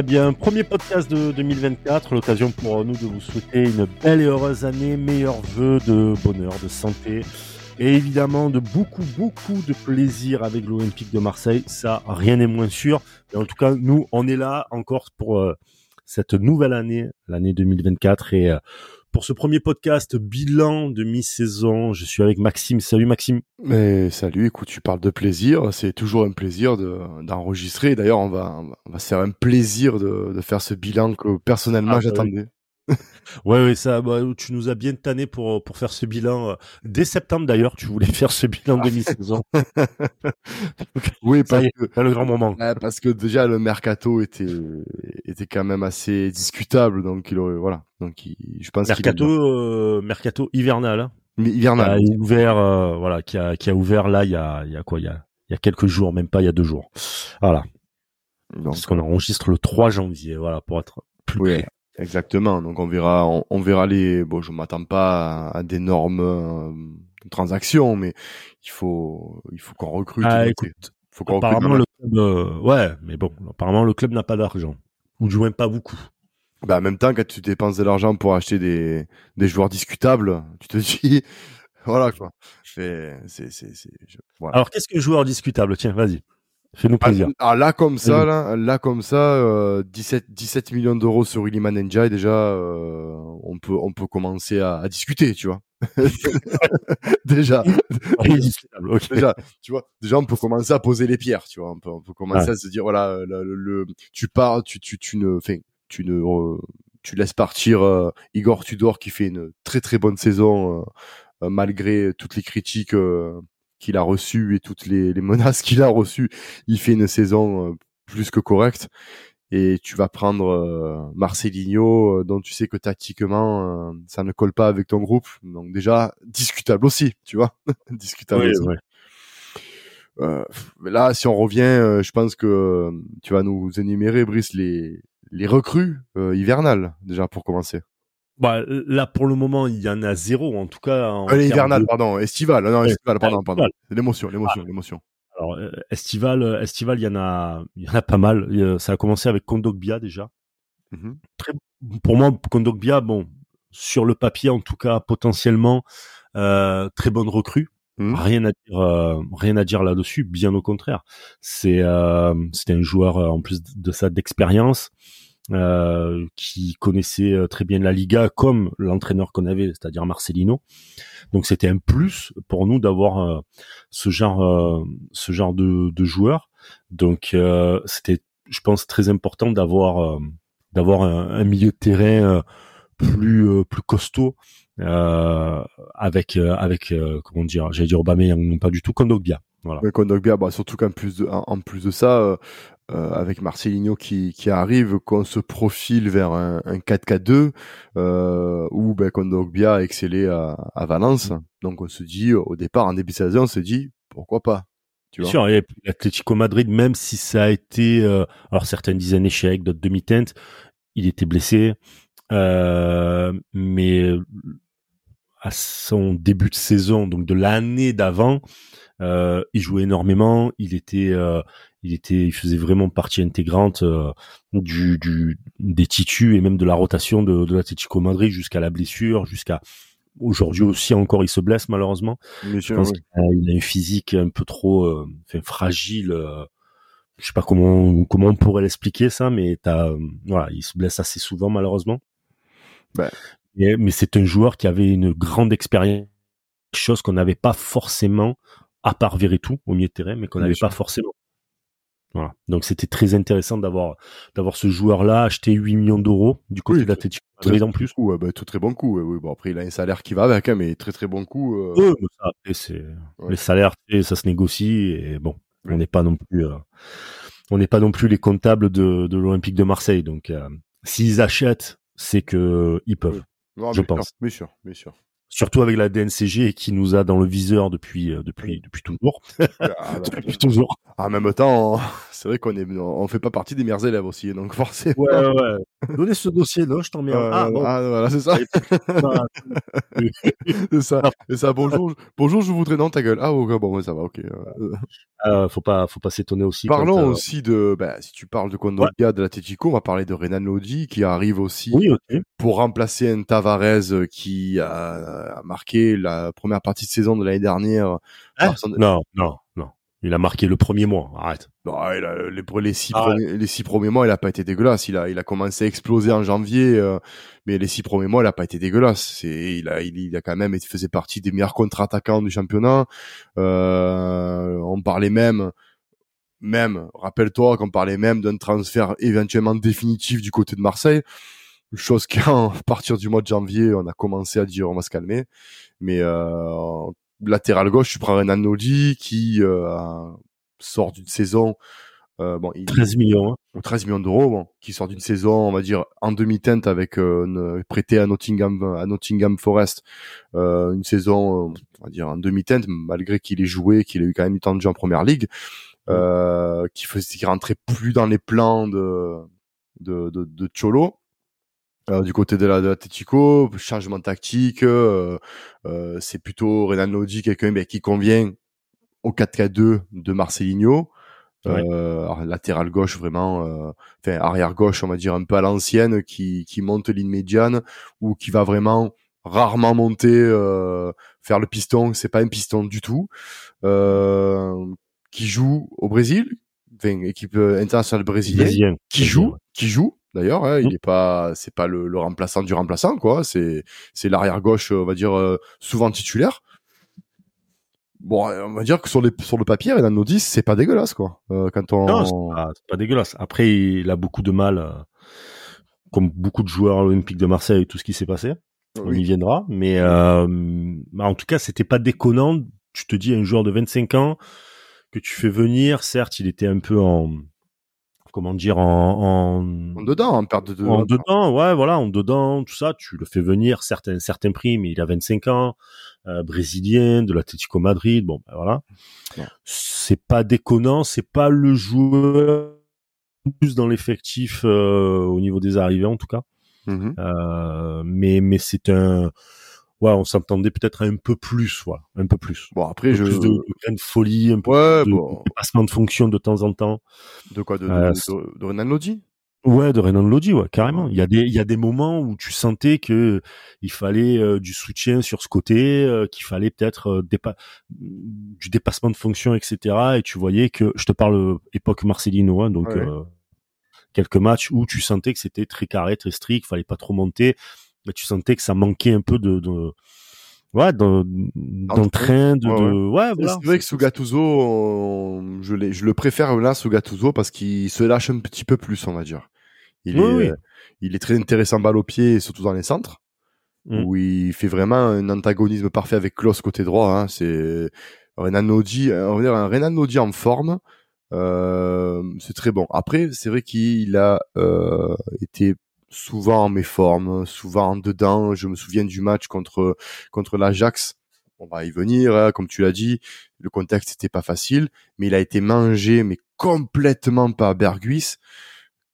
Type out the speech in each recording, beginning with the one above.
Eh bien, premier podcast de 2024, l'occasion pour nous de vous souhaiter une belle et heureuse année, meilleurs vœux de bonheur, de santé et évidemment de beaucoup, beaucoup de plaisir avec l'Olympique de Marseille. Ça, rien n'est moins sûr. Mais en tout cas, nous, on est là encore pour euh, cette nouvelle année, l'année 2024 et euh, pour ce premier podcast bilan de mi-saison. Je suis avec Maxime. Salut Maxime. Mais salut, écoute, tu pardes de plaisir. C'est toujours un plaisir d'enregistrer. D'ailleurs, on va, on va se faire un plaisir de, de faire ce bilan que personnellement ah, bah j'attendais. Ouais, ouais, ça, bah, tu nous as bien tanné pour, pour faire ce bilan. Euh, dès septembre d'ailleurs, tu voulais faire ce bilan de mi-saison. oui, parce que, le grand moment. parce que déjà le mercato était, était quand même assez discutable, donc il aurait, voilà. Donc je pense mercato, euh, mercato hivernal. Hein. Hivernal. Qui a ouvert, euh, voilà, qui a, qui a ouvert là, il y a, il y a quoi, il y a, il y a quelques jours, même pas il y a deux jours. Voilà. Donc, Parce qu'on enregistre le 3 janvier, voilà, pour être plus oui. Exactement. Donc on verra, on, verra les. Bon, je m'attends pas à, d'énormes euh, transactions, mais il faut, il faut qu'on recrute. Ah, écoute, faut qu'on apparemment le club, euh, ouais, mais bon, apparemment le club n'a pas d'argent, ou du moins pas beaucoup. Bah, en même temps, quand tu dépenses de l'argent pour acheter des, des joueurs discutables, tu te dis, voilà quoi. C'est, c'est, c'est, voilà. Alors qu'est-ce que joueur discutable? Tiens, vas-y. Fais-nous ah, plaisir. Ah, là comme ça, là, là comme ça, euh, 17, 17 millions d'euros sur Iliman Ninja, déjà, euh, on peut, on peut commencer à, à discuter, tu vois. déjà, déjà, tu vois, déjà on peut commencer à poser les pierres, tu vois. On peut, on peut commencer à se dire, voilà, le, le, tu pars, tu, tu, tu ne, enfin, tu ne, tu laisses partir euh, Igor Tudor qui fait une très très bonne saison euh, malgré toutes les critiques qu'il a reçu et toutes les, menaces qu'il a reçues, il fait une saison euh, plus que correcte. Et tu vas prendre euh, Marcelinho, euh, dont tu sais que tactiquement, ça ne colle pas avec ton groupe. Donc déjà, discutable aussi, tu vois. discutable aussi. là, si on revient, je pense que tu vas nous énumérer, Brice, les, les recrues hivernales, déjà pour commencer. Bah, là, pour le moment, il y en a zéro, en tout cas. En euh, hivernal, pardon. Estival. Non, estival, pardon, pardon. L'émotion, l'émotion, ah. l'émotion. Alors, euh, estival, euh, estival, il y en a, il y en a pas mal. Ça a commencé avec Kondogbia déjà. Mm-hmm. Très, pour moi, Kondogbia, bon, sur le papier, en tout cas, potentiellement, euh, très bonne recrue. Mm-hmm. Rien à dire, euh, rien à dire là-dessus. Bien au contraire. C'est, euh, c'était un joueur en plus de ça d'expérience. Euh, qui connaissait euh, très bien la Liga comme l'entraîneur qu'on avait, c'est-à-dire Marcelino. Donc c'était un plus pour nous d'avoir euh, ce genre ce genre de, de joueur. Donc c'était, je pense, très important d'avoir d'avoir un, milieu de terrain plus plus costaud avec avec comment dire, j'allais dire Aubameyang, non pas du tout, Kondogbia. Voilà. Kondogbia, bah, surtout qu'en plus de en, plus de ça, euh, avec Marcelinho qui, qui arrive, qu'on se profile vers un, un 4K2 euh, où ben, Kondogbia a excellé à, à, Valence. Donc on se dit, au départ, en début de saison, on se dit, pourquoi pas tu Bien sûr, et l'Atlético Madrid, même si ça a été, euh, alors certains disaient un échec, d'autres demi-teinte, il était blessé, euh, mais à son début de saison, donc de l'année d'avant, euh, il jouait énormément, il était, euh, il était, il faisait vraiment partie intégrante euh, du, du, des titus et même de la rotation de, de l'Atlético Madrid jusqu'à la blessure, jusqu'à aujourd'hui aussi encore il se blesse malheureusement. je pense qu'il a, a une physique un peu trop, euh, enfin, fragile. je sais pas comment comment on pourrait l'expliquer ça, mais t'as, voilà, il se blesse assez souvent malheureusement. Bah. mais c'est un joueur qui avait une grande expérience, chose qu'on n'avait pas forcément à part tout au milieu de terrain, mais qu'on n'avait pas forcément. Voilà. Donc c'était très intéressant d'avoir d'avoir ce joueur-là acheté 8 millions d'euros du côté de l'Atlético Madrid en plus. Ouais, bah, tout très bon coup. Oui, bon après il a un salaire qui va avec, hein, mais très très bon coup. Euh... ça, c'est les salaires, ça se négocie et bon, on n'est pas non plus euh, on n'est pas non plus les comptables de, de l'Olympique de Marseille. Donc euh, s'ils achètent, c'est que ils peuvent. je pense. bien sûr, bien sûr surtout avec la DNCG qui nous a dans le viseur depuis euh, depuis depuis toujours. Ah, bah, depuis toujours. En même temps, c'est vrai qu'on est, on fait pas partie des meilleurs élèves aussi, donc forcément. Ouais, ouais. Donnez ce dossier, non, je t'en mets ah, bon. ah, voilà, c'est ça. c'est ça. Et ça, bonjour, bonjour, je voudrais, non, ta gueule. Ah, ok, bon, ça va, ok. Euh, faut pas, faut pas s'étonner aussi. Parlons euh, aussi de, bah, si tu parles de Kondogbia ouais. de l'Atletico, on va parler de Renan Lodi qui arrive aussi oui, okay. pour remplacer un Tavares qui a, a, marqué la première partie de saison de l'année dernière. Hein non, non, non. Il a marqué le premier mois. Arrête. Non, il a, les, les, six premiers, les six premiers mois, il a pas été dégueulasse. Il a, il a commencé à exploser en janvier, euh, mais les six premiers mois, il a pas été dégueulasse. C'est, il a, il, il, a quand même, il faisait partie des meilleurs contre-attaquants du championnat. Euh, on parlait même, même, rappelle-toi qu'on parlait même d'un transfert éventuellement définitif du côté de Marseille. Chose qu'à partir du mois de janvier, on a commencé à dire on va se calmer. Mais euh, latéral gauche, tu prends Renan Nodi qui euh, sort d'une saison. Euh, bon, il, 13 millions. Hein. 13 millions d'euros, bon, qui sort d'une saison, on va dire, en demi-teinte avec euh, prêté à Nottingham, à Nottingham Forest, euh, une saison, on va dire, en demi-teinte, malgré qu'il ait joué, qu'il ait eu quand même du temps de jeu en première ligue, euh, qui faisait, qui rentrait plus dans les plans de de, de, de Cholo. Euh, du côté de la de l'Atletico, changement tactique, euh, euh, c'est plutôt Renan Lodi quelqu'un ben, qui convient au 4-4-2 de Marcelinho. Ouais. latéral gauche vraiment, enfin arrière gauche on va dire un peu à l'ancienne qui qui monte ligne médiane ou qui va vraiment rarement monter faire le piston, c'est pas un piston du tout, qui joue au Brésil, enfin équipe internationale brésilienne, qui joue, qui joue D'ailleurs, hein, il mmh. est pas, c'est pas le, le, remplaçant du remplaçant, quoi. C'est, c'est l'arrière gauche, on va dire euh, souvent titulaire. Bon, on va dire que sur les, sur le papier, Renan Nodis, c'est pas dégueulasse, quoi. Euh, quand on. Non, c'est pas, pas, dégueulasse. Après, il a beaucoup de mal, euh, comme beaucoup de joueurs à l'Olympique de Marseille, tout ce qui s'est passé. On y viendra, mais euh, bah, en tout cas, c'était pas déconnant. Tu te dis un joueur de 25 ans que tu fais venir, certes, il était un peu en comment dire en, en, en dedans en perte de en dedans ouais voilà en dedans tout ça. Tu le fais venir certains certains prix mais il a 25 ans euh, brésilien de l'Atlético Madrid. Bon ben voilà. C'est pas déconnant c'est pas le joueur plus dans l'effectif euh, au niveau des arrivées en tout cas. Mmh euh, mais mais c'est un ouais, on s'entendait peut-être un peu plus, voilà, un peu plus. Bon, après, je... plus de, de, de folie, un peu ouais, de, bon. de dépassement de fonction de temps en temps. De quoi De, euh, de, de, Renan Lodi? Ouais, de Renan Lodi, ouais, carrément. Il y a des, il y a des moments où tu sentais que il fallait euh, du soutien sur ce côté, euh, qu'il fallait peut-être euh, dépa du dépassement de fonction, etc. Et tu voyais que, je te parle époque Marcelino, hein, donc ouais. quelques matchs où tu sentais que c'était très carré, très strict, fallait pas trop monter mais tu sentais que ça manquait un peu de, de ouais d'entrain de, ouais, de, ouais, voilà. c'est vrai que Sugattuzo je le préfère là Sugattuzo parce qu'il se lâche un petit peu plus on va dire il oui, est oui. il est très intéressant balle au pied surtout dans les centres mm. où il fait vraiment un antagonisme parfait avec Klaus côté droit hein. c'est Renan Nodi on va dire un Renan en forme euh, c'est très bon après c'est vrai qu'il a euh, été souvent en méforme, souvent en dedans. Je me souviens du match contre contre l'Ajax. On va y venir, hein, comme tu l'as dit. Le contexte n'était pas facile, mais il a été mangé, mais complètement par Berguis.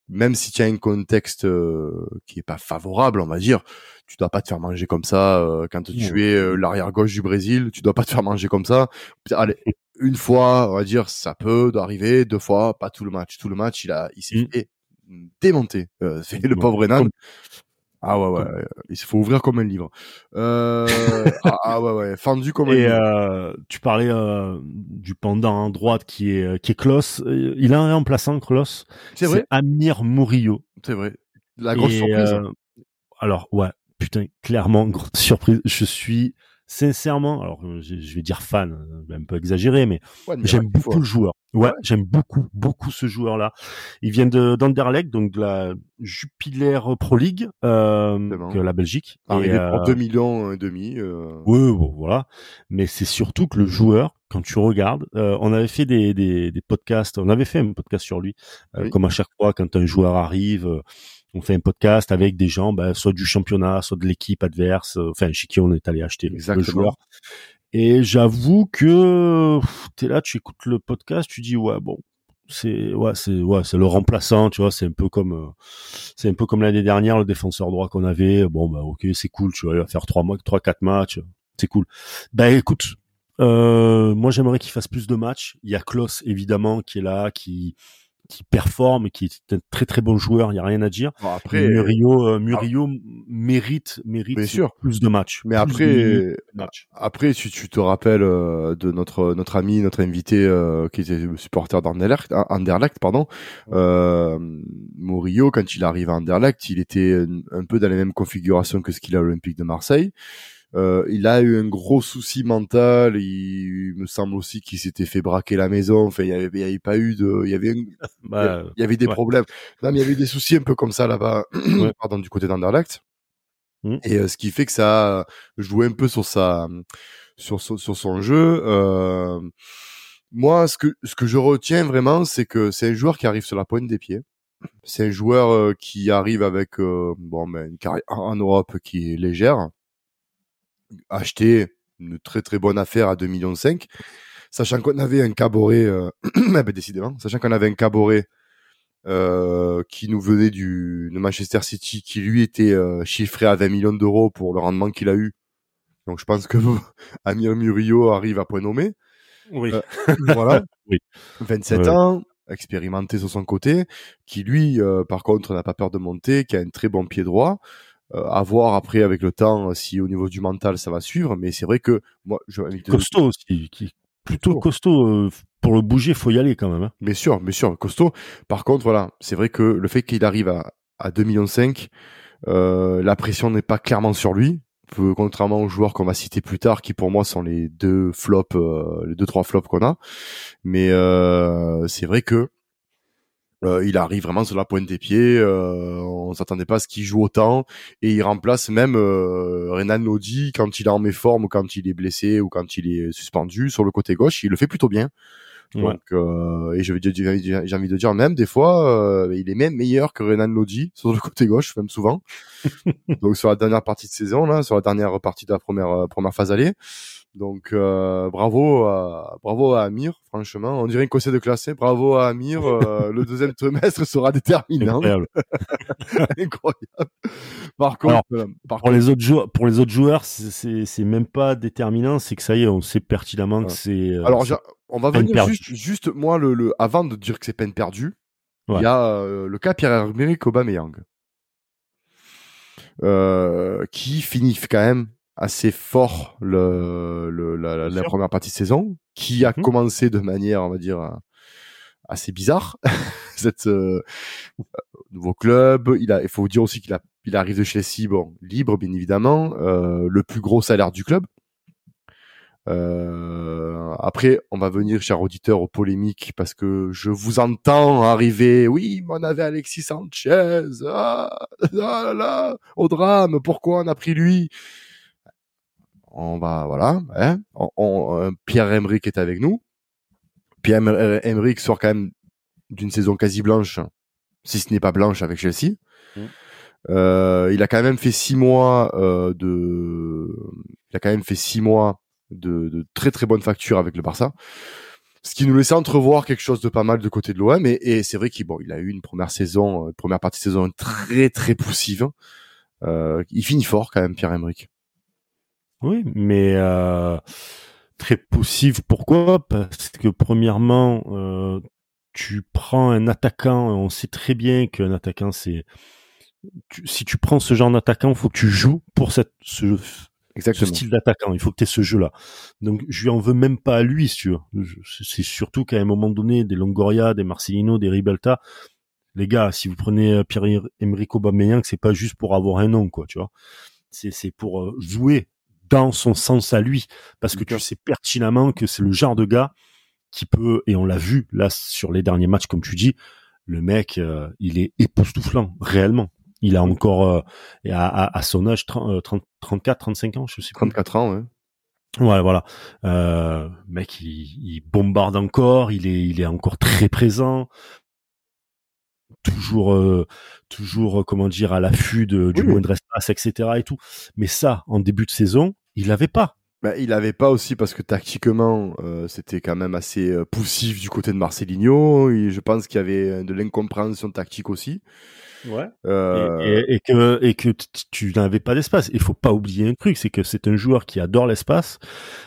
Même si tu as un contexte euh, qui est pas favorable, on va dire, tu dois pas te faire manger comme ça euh, quand tu es euh, l'arrière gauche du Brésil. Tu dois pas te faire manger comme ça. Allez, une fois, on va dire, ça peut arriver, deux fois, pas tout le match. Tout le match, il a, il s'est mmh. fait démonté. Euh, c'est le pauvre Renan. Ah ouais, ouais, il faut ouvrir comme un livre. Euh, ah, ah, ouais, ouais, fendu comme Et un livre. Euh, tu parlais du pendant en droite qui est qui est Klos. Il a un remplaçant Klos. C'est vrai. Amir Murillo. C'est vrai. La grosse Et, surprise. alors ouais, putain, clairement grosse surprise. Je suis sincèrement, alors je, je vais dire fan, un peu exagéré, mais Ouais, j'aime beaucoup fois. le joueur. Ouais, Ouais. j'aime beaucoup, beaucoup ce joueur-là. Il vient de d'Anderlecht, donc de la Jupiler Pro League, euh, la Belgique. Arrivé Et, pour euh, 2 millions et demi. Euh... oui, bon, voilà. Mais c'est surtout que le joueur, quand tu regardes, euh, on avait fait des, des, des podcasts, on avait fait un podcast sur lui, euh, Oui. comme à chaque fois quand un joueur arrive, euh, on fait un podcast avec des gens, bah, soit du championnat, soit de l'équipe adverse, euh, enfin chez qui on est allé acheter le- le Exactement. joueur. Et j'avoue que pff, t'es là, tu écoutes le podcast, tu dis ouais bon, c'est ouais, c'est ouais, c'est le remplaçant, tu vois, c'est un peu comme euh, c'est un peu comme l'année dernière le défenseur droit qu'on avait. Bon bah OK, c'est cool, tu vois, il va faire trois mois, trois quatre matchs, c'est cool. Bah écoute, euh, moi j'aimerais qu'il fasse plus de matchs. Il y a Klaus évidemment qui est là, qui qui performe, qui est un très très bon joueur, il y a rien à dire. après, Murillo, euh, Murillo mérite mérite plus de matchs. Mais après, après, si tu te rappelles euh, de notre notre ami, notre invité euh, qui était supporter d'Anderlecht, Anderlecht, pardon, euh, Murillo quand il arrive à Anderlecht, il était un peu dans la même configuration que ce qu'il a à l'Olympique de Marseille. Euh, il a eu un gros souci mental. Il, me semble aussi qu'il s'était fait braquer la maison. Enfin, il y avait, pas eu de, il y avait, bah, il y avait des problèmes. Non, mais il y avait des soucis un peu comme ça là-bas, pardon, du côté d'Anderlecht. Mmh. Et euh, ce qui fait que ça a joué un peu sur sa, sur, sur, son jeu. Euh, moi, ce que, ce que je retiens vraiment, c'est que c'est un joueur qui arrive sur la pointe des pieds. C'est un joueur euh, qui arrive avec bon, ben, une carrière en Europe qui est légère acheté une très très bonne affaire à 2 millions sachant qu'on avait un caboret, euh, ben, décidément, sachant qu'on avait un caboret euh, qui nous venait du de Manchester City, qui lui était euh, chiffré à 20 millions d'euros pour le rendement qu'il a eu. Donc je pense que Amir Murillo arrive à point nommé. Oui. voilà. oui. 27 ans, expérimenté sur son côté, qui lui, par contre, n'a pas peur de monter, qui a un très bon pied droit. Euh, à voir après avec le temps si au niveau du mental ça va suivre. Mais c'est vrai que moi je costaud aussi qui plutôt costaud. euh, pour le bouger faut y aller quand même hein. bien sûr bien sûr costaud. Par contre voilà c'est vrai que le fait qu'il arrive à à 2 millions 5 euh, la pression n'est pas clairement sur lui. Contrairement aux joueurs qu'on va citer plus tard qui pour moi sont les deux flops euh, les deux trois flops qu'on a. Mais euh, c'est vrai que euh, il arrive vraiment sur la pointe des pieds. Euh, on s'attendait pas à ce qu'il joue autant et il remplace même euh, Renan Lodi quand il est en méforme ou quand il est blessé ou quand il est suspendu sur le côté gauche. Il le fait plutôt bien. Donc, euh, et j'ai envie de dire même des fois, euh, il est même meilleur que Renan Lodi sur le côté gauche, même souvent. Donc sur la dernière partie de saison là, sur la dernière partie de la première première phase allée. Donc euh, bravo à bravo à Amir, franchement, on dirait une conseil de classe. Bravo à Amir, euh, le deuxième trimestre sera déterminant. Incroyable. Incroyable. Par contre, euh, pour les autres joueurs, pour les autres joueurs, c'est c'est même pas déterminant, c'est que ça y est, on sait pertinemment que c'est. Alors on va venir juste, juste moi le, le avant de dire que c'est peine perdue, il y a le cas Pierre-Emerick Aubameyang. qui finit quand même assez fort le, le la, la, première partie de saison, qui a mhm. commencé de manière, on va dire, euh, assez bizarre. Cette euh, nouveau club, il a, il faut dire aussi qu'il a, il arrive de Chelsea, bon, libre bien évidemment, euh, le plus gros salaire du club. Euh, après, on va venir, cher auditeur, aux polémiques parce que je vous entends arriver. Oui, mais on avait Alexis Sanchez. Ah, ah là là, au drame. Pourquoi on a pris lui? On va voilà, hein, on, Pierre Emerick est avec nous. Pierre Emerick sort quand même d'une saison quasi blanche, si ce n'est pas blanche avec Chelsea. Euh, il a quand même fait six mois euh, de, il a quand même fait six mois de, de, très très bonnes factures avec le Barça, ce qui nous laissait entrevoir quelque chose de pas mal de côté de l'OM. Et, et c'est vrai qu'il bon, il a eu une première saison, euh, première partie de saison très très poussive. Euh, il finit fort quand même Pierre Emerick. Oui, mais euh, très poussive. Pourquoi? Parce que premièrement, euh, tu prends un attaquant, on sait très bien qu'un attaquant, c'est... si tu prends ce genre d'attaquant, il faut que tu joues pour cette, ce, style d'attaquant. Il faut que tu aies ce jeu-là. Donc, je lui en veux même pas à lui, si tu veux. C'est surtout qu'à un moment donné, des Longoria, des Marcelino, des Ribelta, les gars, si vous prenez euh, Pierre-Emerick Aubameyang, c'est pas juste pour avoir un nom, quoi, tu vois. C'est pour euh, jouer dans son sens à lui, parce que tu sais pertinemment que c'est le genre de gars qui peut, et on l'a vu là sur les derniers matchs, comme tu dis, le mec, euh, il est époustouflant, réellement. Il a encore, euh, à, à, son âge, 30, 34, 35 ans, je sais 34 ans, ouais. Ouais, voilà. Euh, mec, il, il, bombarde encore, il est, il est encore très présent toujours euh, toujours euh, comment dire à l'affût du moindre espace etc et tout mais ça en début de saison il l'avait pas bah, il avait pas aussi parce que tactiquement euh, c'était quand même assez euh, poussif du côté de Marcelinho. je pense qu'il y avait de l'incompréhension tactique aussi. Ouais. Euh... Et, et, que et que tu n'avais pas d'espace. Il faut pas oublier un truc, c'est que c'est un joueur qui adore l'espace.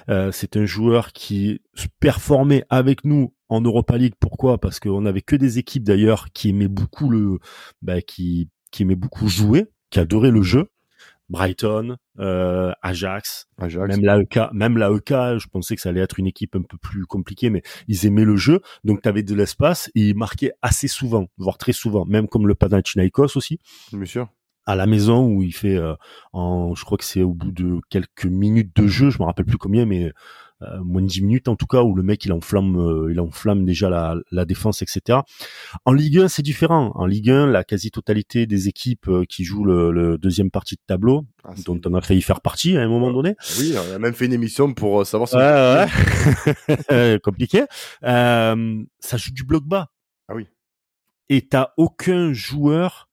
Euh, c'est un joueur qui performait avec nous en Europa League. Pourquoi? Parce qu'on avait que des équipes d'ailleurs qui aimaient beaucoup le, bah, qui qui aimaient beaucoup jouer, qui adoraient le jeu. Brighton, euh, Ajax, même la EK, même la EK, je pensais que ça allait être une équipe un peu plus compliquée, mais ils aimaient le jeu, donc tu avais de l'espace et ils marquaient assez souvent, voire très souvent, même comme le Panathinaikos aussi. Bien sûr. À la maison où il fait, euh, en, je crois que c'est au bout de quelques minutes de jeu, je me rappelle plus combien, mais euh, moins de 10 minutes en tout cas, où le mec il enflamme, euh, il enflamme déjà la, la défense, etc. En Ligue 1, c'est différent. En Ligue 1, la quasi-totalité des équipes euh, qui jouent le, le deuxième partie de tableau, ah, dont on a failli faire partie à un moment donné. Oui, on a même fait une émission pour savoir si ouais, ouais. compliqué. Euh, ça joue du bloc bas. Ah oui. Et t'as aucun joueur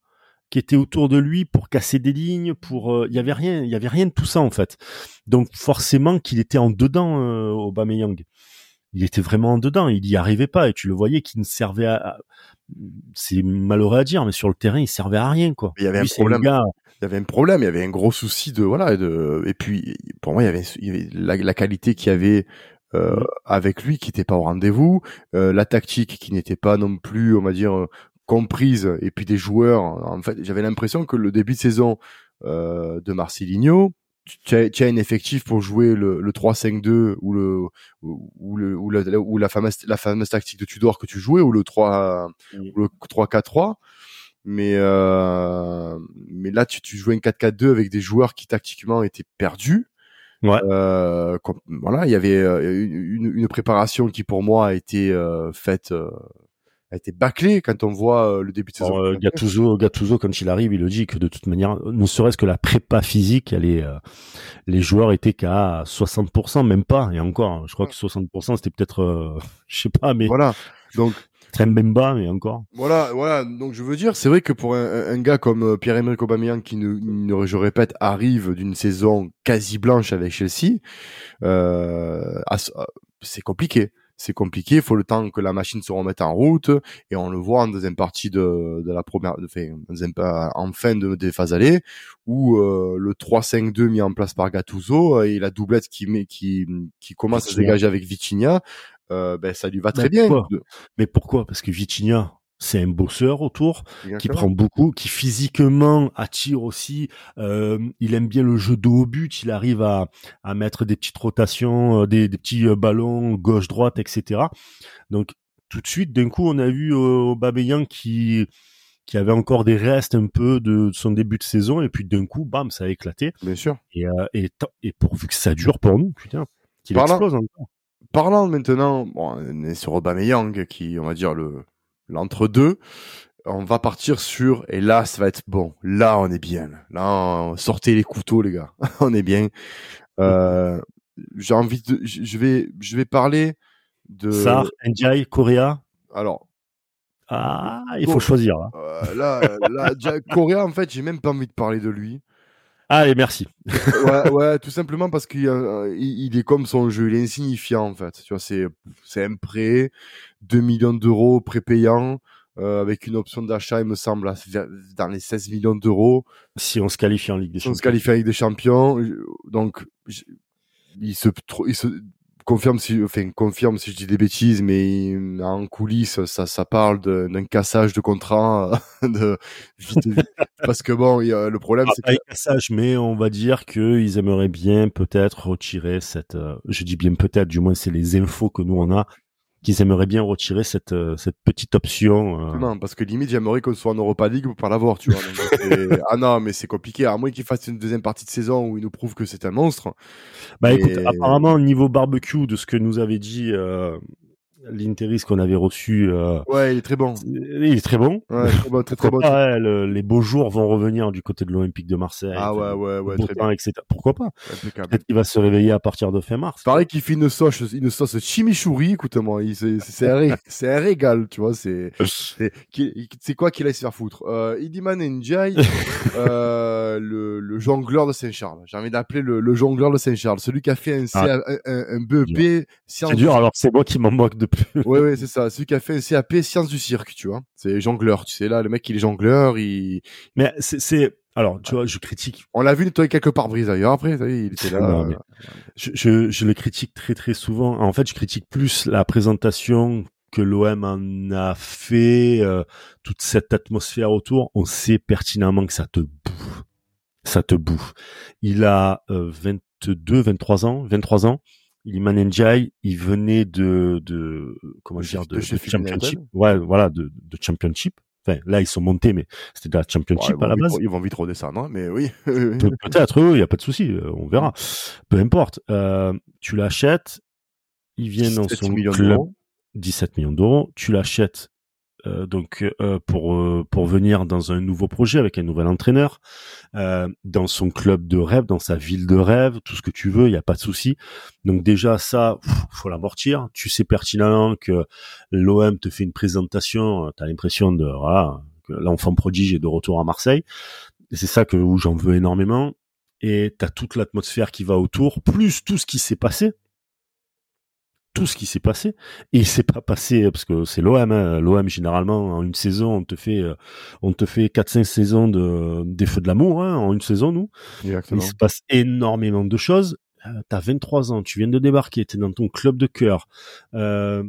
qui était autour de lui pour casser des lignes, pour euh, il y avait rien, il y avait rien de tout ça en fait. Donc forcément qu'il était en dedans euh, Aubameyang. Il était vraiment en dedans, il y arrivait pas et tu le voyais qu'il ne servait à, c'est malheureux à dire mais sur le terrain, il servait à rien quoi. Il y avait un problème. Il y avait un problème, il y avait un gros souci de voilà de et puis pour moi il y avait, il y avait la, la qualité qu'il y avait euh, mmh. avec lui qui n'était pas au rendez-vous, euh, la tactique qui n'était pas non plus, on va dire, comprise et puis des joueurs. En fait, j'avais l'impression que le début de saison euh, de Marcelinho, tu as, un effectif pour jouer le, le 3-5-2 ou le ou le ou la, ou la fameuse la fameuse tactique de Tudor que tu jouais ou le 3 ou le 3-4-3 mais euh, mais là tu, tu jouais un 4-4-2 avec des joueurs qui tactiquement étaient perdus ouais. euh, voilà il y avait euh, une, une, préparation qui pour moi a été euh, faite euh, a été bâclé quand on voit euh, le début de saison. Euh, Gattuso, Gattuso, quand il arrive, il le dit que de toute manière, ne serait-ce que la prépa physique, elle est, euh, les joueurs étaient qu'à 60%, même pas, et encore, je crois que 60% c'était peut-être, euh, je sais pas, mais voilà. Donc très même bas, mais encore. Voilà, voilà. Donc je veux dire, c'est vrai que pour un, un gars comme Pierre-Emerick Aubameyang, qui, ne, je répète, arrive d'une saison quasi blanche avec Chelsea, c'est compliqué c'est compliqué. Il faut le temps que la machine se remette en route et on le voit en deuxième partie de, de la première, de, enfin, en fin de, des phases allées où euh, le 3-5-2 mis en place par Gattuso et la doublette qui met, qui, qui commence à se dégager avec Vitinha, euh, ben ça lui va très bien. Mais pourquoi? Parce que Vitinha, c'est un bosseur autour qui prend beaucoup, qui physiquement attire aussi. Euh, il aime bien le jeu de haut but. Il arrive à, à mettre des petites rotations, euh, des, des petits euh, ballons gauche-droite, etc. Donc tout de suite, d'un coup, on a vu euh, Aubameyang qui qui avait encore des restes un peu de son début de saison et puis d'un coup, bam, ça a éclaté. Bien sûr. Et, euh, et, et pourvu que ça dure pour nous, putain, qu'il explose encore. Parlant maintenant, bon, on est sur Aubameyang qui, on va dire le l'entre-deux, on va partir sur, et là, ça va être bon. Là, on est bien. Là, sortez les couteaux, les gars. on est bien. Euh, j'ai envie de, je vais, je vais parler de. Sar, Njai, Korea. Alors. Ah, il faut choisir. Là, euh, là, là Korea, en fait, j'ai même pas envie de parler de lui. Allez, merci. ouais, ouais, tout simplement parce qu'il il est comme son jeu, il est insignifiant en fait. Tu vois, c'est c'est un prêt, 2 millions d'euros prépayant euh, avec une option d'achat, il me semble, dans les 16 millions d'euros. Si on se qualifie en Ligue des Champions. on se qualifie en Ligue des Champions, donc il se, il se confirme si, enfin, confirme si je dis des bêtises, mais en coulisses, ça, ça parle d'un cassage de contrat, de vite, vite. parce que bon, y a, le problème, c'est que cassage, mais on va dire qu'ils aimeraient bien peut-être retirer cette, euh, je dis bien peut-être, du moins c'est les infos que nous on a, qu'ils aimeraient bien retirer cette euh, cette petite option. Euh... Non, parce que limite j'aimerais qu'on soit en Europa League pour pas l'avoir, tu vois. ah non, mais c'est compliqué. À moins qu'il fasse une deuxième partie de saison où il nous prouve que c'est un monstre. Bah écoute, apparemment niveau barbecue de ce que nous avait dit euh, l'Interis qu'on avait reçu. Euh, ouais, il est très bon. Il est très bon. Ouais, très bon, très, très bon. les beaux jours vont revenir du côté de l'Olympique de Marseille. Ah ouais, ouais, ouais, très bien. Etc. Pourquoi pas? Peut-être qu'il va se réveiller à partir de fin mars. Pareil qu'il fait une sauce, une sauce chimichurri. Écoute-moi, c'est un, c'est un régal, tu vois. C'est c'est quoi qu'il aille se faire foutre. Euh, Idiman Njai, euh, le, le jongleur de Saint-Charles. J'ai envie d'appeler le, le jongleur de Saint-Charles, celui qui a fait un, ah. un, un, BEP. C'est dur. Alors c'est moi qui m'en moque de plus. Oui, oui, c'est ça. Celui qui a fait un CAP sciences du cirque, tu vois. C'est jongleur, tu sais là, le mec il est jongleur, il. Mais c'est alors, tu vois, je critique. On l'a vu nettoyer quelques pare-brise d'ailleurs. Après, il était là. je, je, je, le critique très très souvent. En fait, je critique plus la présentation que l'OM en a fait, euh, toute cette atmosphère autour. On sait pertinemment que ça te bouffe. Ça te bouffe. Il a 22, euh, 23 ans, 23 ans. Il Njai, il venait de, de comment dire, de, de, championship. Ouais, voilà, de, de championship. Enfin, là, ils sont montés, mais c'était de la championship à la base. ils vont vite redescendre, hein, mais oui. Peut-être, il n'y a pas de souci, euh, on verra. Peu importe. Euh, tu l'achètes, il vient dans son club, 17 millions d'euros, tu l'achètes donc euh, pour euh, pour venir dans un nouveau projet avec un nouvel entraîneur, dans son club de rêve, dans sa ville de rêve, tout ce que tu veux, il y a pas de souci. Donc déjà ça, faut l'amortir. Tu sais pertinemment que l'OM te fait une présentation, tu as l'impression de voilà, que l'enfant prodige est de retour à Marseille. C'est ça que où j'en veux énormément. Et tu as toute l'atmosphère qui va autour, plus tout ce qui s'est passé tout ce qui s'est passé. Et il s'est pas passé parce que c'est l'OM hein. l'OM généralement en une saison on te fait euh, on te fait 4 5 saisons de des feux de l'amour hein, en une saison nous. Exactement. il se passe énormément de choses. Euh, t'as 23 ans tu viens de débarquer t'es dans ton club de cœur. Euh,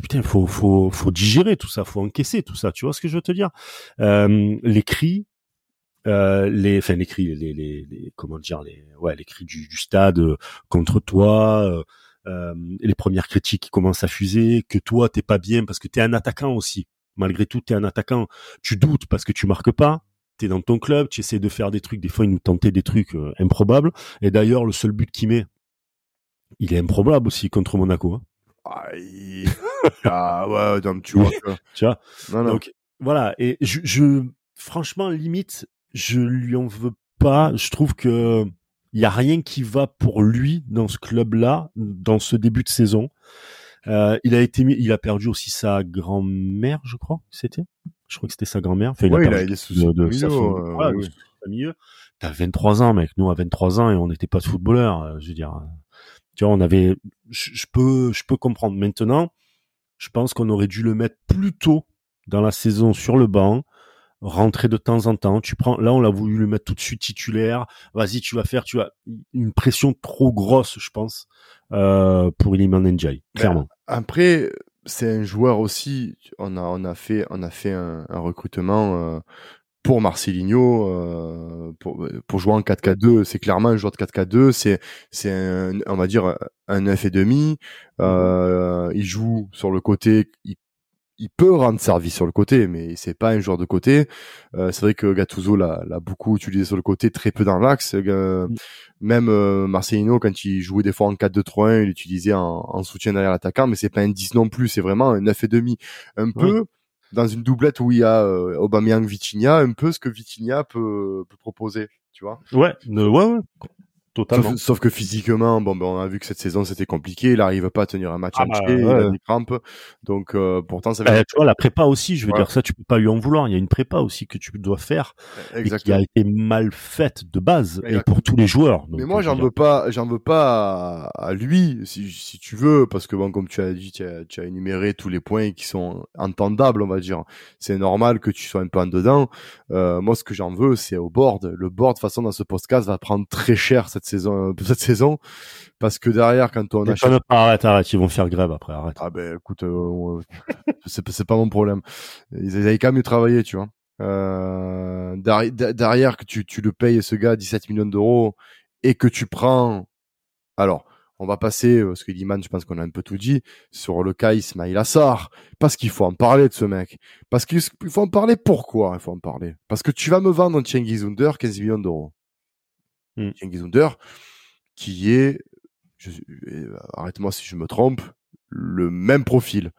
putain faut faut faut digérer tout ça faut encaisser tout ça tu vois ce que je veux te dire? Euh, les cris euh, les enfin les cris les, les, les, comment dire les ouais les cris du, du stade contre toi euh, les premières critiques qui commencent à fuser, que toi t'es pas bien parce que t'es un attaquant aussi. Malgré tout, t'es un attaquant. Tu doutes parce que tu marques pas. T'es dans ton club, tu essaies de faire des trucs. Des fois, il nous tentait des trucs euh, improbables. Et d'ailleurs, le seul but qu'il met, il est improbable aussi contre Monaco. Hein. ah ouais, donc tu vois. tu vois. Donc voilà. Et je, je, franchement, limite, je lui en veux pas. Je trouve que il y a rien qui va pour lui dans ce club-là, dans ce début de saison. Euh, il a été, il a perdu aussi sa grand-mère, je crois. C'était, je crois que c'était sa grand-mère. Enfin, il a perdu de, de, sa famille. T'as 23 ans, mec. Nous, à 23 ans, et on n'était pas de footballeurs. Euh, je veux dire, tu vois, on avait, je, peux, je peux comprendre. Maintenant, je pense qu'on aurait dû le mettre plus tôt dans la saison sur le banc rentrer de temps en temps. Tu prends, là, on l'a voulu le mettre tout de suite titulaire. Vas-y, tu vas faire, tu as une pression trop grosse, je pense, euh, pour Iliman Njai, ben, clairement. après, c'est un joueur aussi. On a, on a fait, on a fait un, recrutement. Euh, pour Marcelinho, euh, pour, pour jouer en 4K2, c'est clairement un joueur de 4K2, c'est c'est on va dire un 9 et demi. Mmh euh, il joue sur le côté, il il peut rendre service sur le côté, mais c'est pas un joueur de côté. Euh, c'est vrai que Gattuso l'a, beaucoup utilisé sur le côté, très peu dans l'axe. Euh, mm. Même euh, Marcelino, quand il jouait des fois en 4-2-3-1, il l'utilisait en, soutien derrière l'attaquant, mais c'est pas un 10 non plus, c'est vraiment un 9,5. Un peu dans une doublette où il y a euh, Aubameyang Vitinha, un peu ce que Vitinha peut, peut proposer, tu vois. Ouais, ouais, ouais. Sauf, que physiquement, bon, ben, on a vu que cette saison c'était compliqué. Il arrive pas à tenir un match ah entier, bah, il a des crampes. Donc euh, pourtant, ça. Bah, tu vois la prépa aussi. Je veux dire ça, tu peux pas lui en vouloir. Il y a une prépa aussi que tu dois faire et qui a été mal faite de base et pour tous les joueurs. Mais moi, j'en veux pas, j'en veux pas à, lui, si, si tu veux, parce que bon, comme tu as dit, tu as, tu as énuméré tous les points qui sont entendables, on va dire. C'est normal que tu sois un peu en dedans. Euh, moi, ce que j'en veux, c'est au board. Le board, de toute façon, dans ce podcast, va prendre très cher cette saison, euh, cette saison, parce que derrière, quand on achète... arrête, arrête, ils vont faire grève après, arrête. Ah ben, écoute, euh, c'est pas mon problème. Ils avaient quand même travaillé, tu vois. Euh, derrière, que tu, tu le payes ce gars 17 millions d'euros et que tu prends, alors, on va passer, parce que Liman, je pense qu'on a un peu tout dit, sur le cas Ismail Assar. Parce qu'il faut en parler de ce mec. Parce qu'il faut en parler pourquoi il faut en parler? Parce que tu vas me vendre un Cengiz Under 15 millions d'euros. Mm. qui est, euh, arrête-moi si je me trompe, le même profil.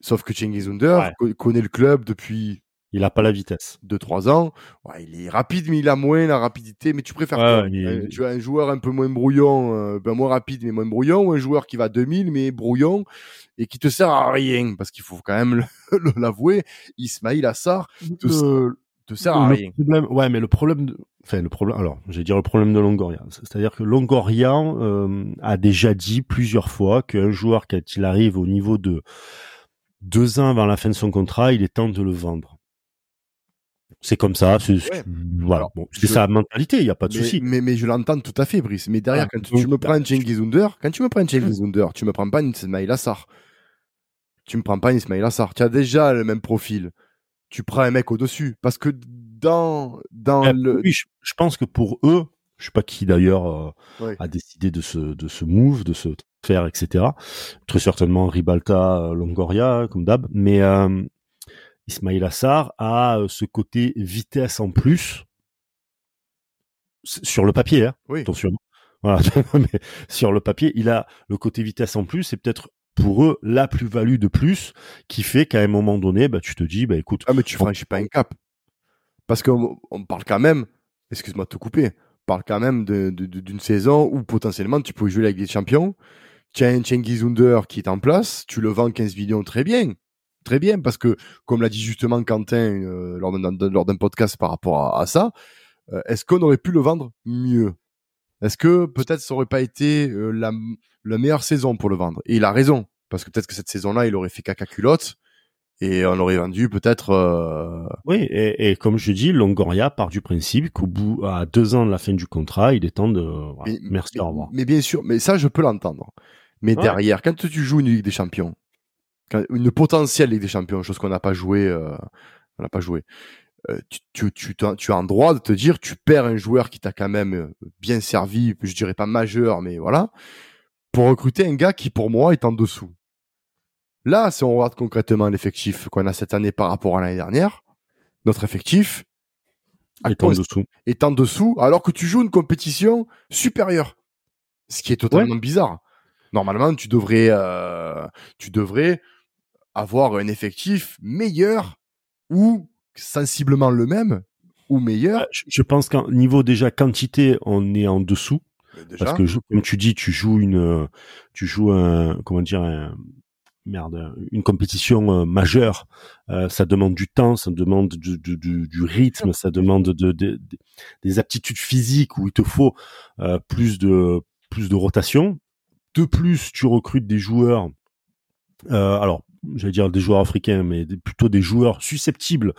Sauf que Cengiz Under connaît le club depuis il a pas la vitesse. De 3 ans. Ouais, il est rapide, mais il a moins la rapidité. Mais tu préfères quoi? euh, Tu as un joueur un peu moins brouillon, euh, ben moins rapide, mais moins brouillon, ou un joueur qui va à 2000, mais brouillon, et qui te sert à rien? Parce qu'il faut quand même l'avouer, Ismail Assar te, te sert à rien. Problème, ouais, mais le problème, de, enfin le problème, alors, je vais dire le problème de Longoria. C'est-à-dire que Longoria euh, a déjà dit plusieurs fois qu'un joueur, quand il arrive au niveau de deux ans avant la fin de son contrat, il est temps de le vendre. C'est comme ça, c'est voilà. Bon, c'est sa mentalité, il y a pas de souci. Mais, mais je l'entends tout à fait, Brice. Mais derrière, quand tu, me prends un Cengiz Under, quand tu me prends Cengiz Under, tu me prends pas une Ismail Assar. Tu me prends pas une Ismail Assar. Tu as déjà le même profil. Tu prends un mec au-dessus. Parce que dans, dans eh, le. Oui, je, pense que pour eux, je sais pas qui d'ailleurs euh, a décidé de ce, de ce move, de se faire, etc. Très certainement Ribalta, euh, Longoria, comme d'hab. Mais, euh, Ismail Assar a ce côté vitesse en plus sur le papier, hein, oui. attention. Voilà, mais sur le papier, il a le côté vitesse en plus, c'est peut-être pour eux la plus-value de plus qui fait qu'à un moment donné, bah, tu te dis, bah écoute. Ah, mais tu franchis pas un cap. Parce qu'on on parle quand même, excuse-moi de te couper, parle quand même d'une saison où potentiellement tu peux jouer avec des champions. Tu as un qui est en place, tu le vends 15 millions très bien. Très bien parce que, comme l'a dit justement Quentin euh, lors d'un podcast par rapport à, ça, euh, est-ce qu'on aurait pu le vendre mieux? Est-ce que peut-être ça aurait pas été euh, la, la, meilleure saison pour le vendre? Et il a raison parce que peut-être que cette saison-là, il aurait fait caca culotte et on aurait vendu peut-être. Oui, et, et, comme je dis, Longoria part du principe qu'au bout à deux ans de la fin du contrat, il est temps de. merci, au revoir. Mais bien sûr, mais ça, je peux l'entendre. Mais derrière, quand tu joues une Ligue des Champions, une potentielle Ligue des Champions, chose qu'on n'a pas joué, euh, on n'a pas joué. Euh, tu, tu, tu, tu, as un droit de te dire, tu perds un joueur qui t'a quand même euh, bien servi, je dirais pas majeur, mais voilà, pour recruter un gars qui pour moi est en dessous. Là, si on regarde concrètement l'effectif qu'on a cette année par rapport à l'année dernière, notre effectif est en dessous. Est en dessous, alors que tu joues une compétition supérieure, ce qui est totalement bizarre. Normalement, tu devrais, euh, tu devrais avoir un effectif meilleur ou sensiblement le même ou meilleur. Euh, je pense qu'en niveau déjà quantité, on est en dessous. Parce que comme tu dis, tu joues une, tu joues un, comment dire, merde, une compétition euh, majeure. Euh, ça demande du temps, ça demande du, du, du rythme, ça demande de, de, des aptitudes physiques où il te faut plus de plus de rotation. De plus, tu recrutes des joueurs. Euh, alors, j'allais dire des joueurs africains, mais plutôt des joueurs susceptibles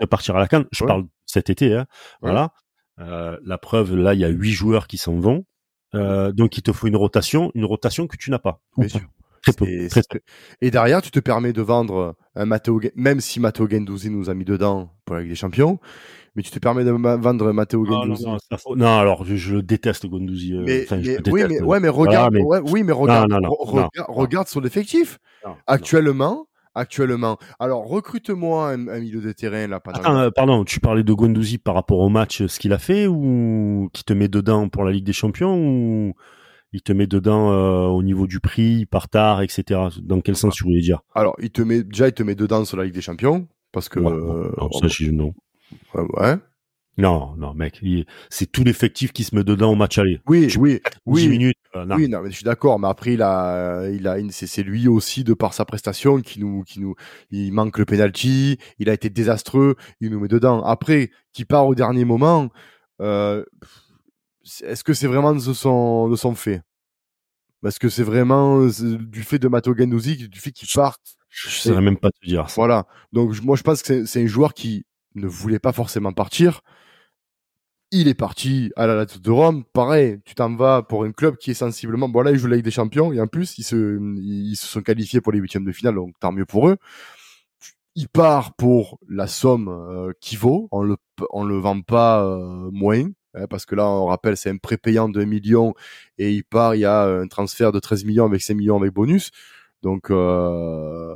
de partir à la canne. Euh, Je parle cet été, hein, voilà. Euh, la preuve, là, il y a huit joueurs qui s'en vont. donc, il te faut une rotation, une rotation que tu n'as pas. Bien sûr. Très peu, Et derrière, tu te permets de vendre un Matteo, même si Matteo Gendouzi nous a mis dedans pour la Ligue des Champions, mais tu te permets de vendre Matteo Gendouzi. Non, alors je, déteste Gendouzi. Euh, mais, oui, mais, ouais, mais regarde, oui, mais regarde, regarde, son effectif. Actuellement, actuellement. Alors, recrute-moi un, milieu de terrain là. Euh, pardon, tu parlais de Guendouzi par rapport au match, ce qu'il a fait ou qui te met dedans pour la Ligue des Champions ou il te met dedans euh, au niveau du prix, par tard, etc. Dans quel sens tu voulais dire? Alors, il te met déjà, il te met dedans sur la Ligue des Champions parce que. non, ça, non. Ouais. Non, non, mec, c'est tout l'effectif qui se met dedans au match aller. Oui, oui, oui. minutes. Euh, oui, non, mais je suis d'accord, mais après il a, il a, c'est lui aussi de par sa prestation qui nous, qui nous, il manque le penalty, il a été désastreux, il nous met dedans. Après, qui part au dernier moment, euh, est-ce que c'est vraiment de son, de son fait? Est-ce que c'est vraiment du fait de Gendouzi, du fait qu'il parte Je ne saurais même pas te dire. Voilà. Donc moi je pense que c'est un joueur qui ne voulait pas forcément partir. Il est parti à la Lazio de Rome. Pareil, tu t'en vas pour un club qui est sensiblement. Bon là, il joue la Ligue des Champions et en plus, ils se, ils se sont qualifiés pour les huitièmes de finale, donc tant mieux pour eux. Il part pour la somme euh, qui vaut. On le, on le vend pas euh, moins. Hein, parce que là, on rappelle, c'est un prépayant de 1 million et il part, il y a un transfert de 13 millions avec 5 millions avec bonus. Donc, euh,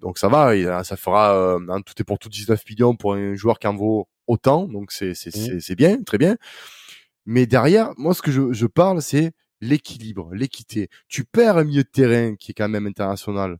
donc ça va, ça fera euh, en tout et pour tout 19 millions pour un joueur qui en vaut autant. Donc c'est c'est mmh. c'est bien, très bien. Mais derrière, moi ce que je, je parle, c'est l'équilibre, l'équité. Tu perds un milieu de terrain qui est quand même international.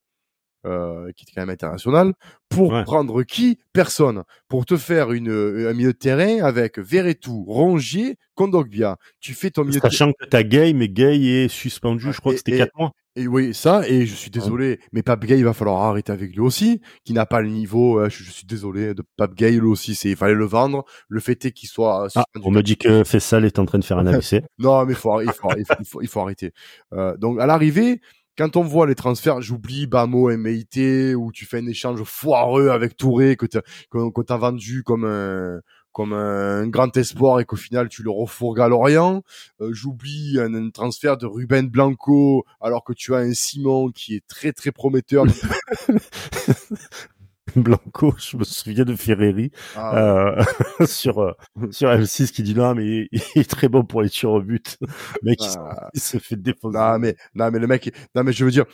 Euh, qui est quand même international, pour prendre qui? Personne. Pour te faire une, un milieu de terrain avec Verretou, Rongier, Kondogbia. Tu fais ton milieu Sachant que t'as Gay, mais Gay est suspendu, je crois que c'était 4 mois. Et oui, ça, et je suis désolé, mais Pape Gay, il va falloir arrêter avec lui aussi, qui n'a pas le niveau, euh, je, suis désolé, de Pape Gay, lui aussi, c'est, il fallait le vendre, le fait est qu'il soit... Ah, on me dit que Fessal est en train de faire un AVC. non, mais il faut, il faut, il faut, arrêter. Euh, donc, à l'arrivée, quand on voit les transferts, j'oublie Bamo MIT, où tu fais un échange foireux avec Touré, que t'as, vendu comme un, comme un grand espoir et qu'au final tu le refourgues à Lorient. Euh, j'oublie un, transfert de Ruben Blanco alors que tu as un Simon qui est très très prometteur. Blanco, je me souviens de Ferreri ah. euh, sur euh, sur M6 qui dit non mais il, est très bon pour les tirs au but. Le mec ah. il, se fait défoncer. Non mais non mais le mec non mais je veux dire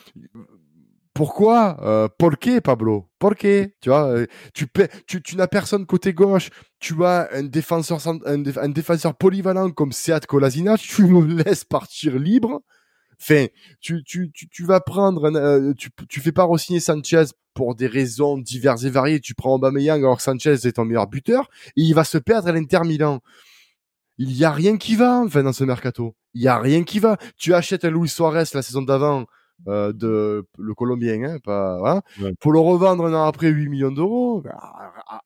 pourquoi euh, Porqué, Pablo? Porqué Tu vois, euh, tu, tu, tu n'as personne côté gauche. Tu as un défenseur, un, défenseur polyvalent comme Seat Kolasinac. Tu me laisses partir libre. Enfin, tu, tu, tu, tu vas prendre, euh, tu, tu fais pas re-signer Sanchez pour des raisons diverses et variées. Tu prends Aubameyang alors que Sanchez est ton meilleur buteur et il va se perdre à l'Inter Milan. Il y a rien qui va, enfin, dans ce mercato. Il y a rien qui va. Tu achètes un Luis Suarez la saison d'avant euh, de le Colombien, hein, pas, pour le revendre un an après 8 millions d'euros. Bah,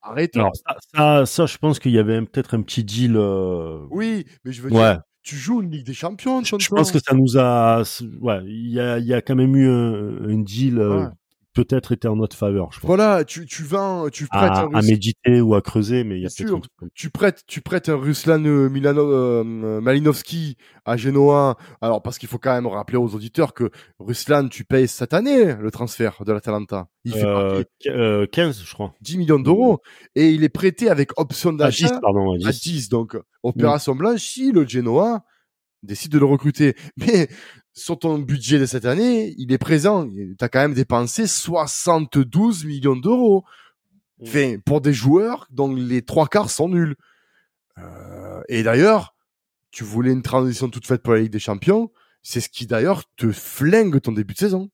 arrête. Alors ça, ça, je pense qu'il y avait peut-être un petit deal. Euh, oui, mais je veux dire, tu joues une Ligue des Champions. Je, je pense que ça nous a, ouais, il y a, il y a quand même eu un, deal. Euh, peut-être été en notre faveur. Je pense. Voilà, tu, tu vends, tu prêtes à, un à méditer ou à creuser, mais il y a sûr. Tu prêtes, tu prêtes un Ruslan euh, Milano, euh, Malinowski à Genoa. Alors parce qu'il faut quand même rappeler aux auditeurs que Ruslan, tu payes cette année le transfert de l'Atalanta. Il fait euh, 15, euh, je crois. 10 millions d'euros et il est prêté avec option d'achat à 10, pardon, à 10. donc opération blanche si le Genoa décide de le recruter. Mais sur ton budget de cette année, il est présent. Tu as quand même dépensé 72 millions d'euros. Mmh. Enfin, pour des joueurs dont les trois quarts sont nuls. Euh, et d'ailleurs, tu voulais une transition toute faite pour la Ligue des Champions. C'est ce qui d'ailleurs te flingue ton début de saison.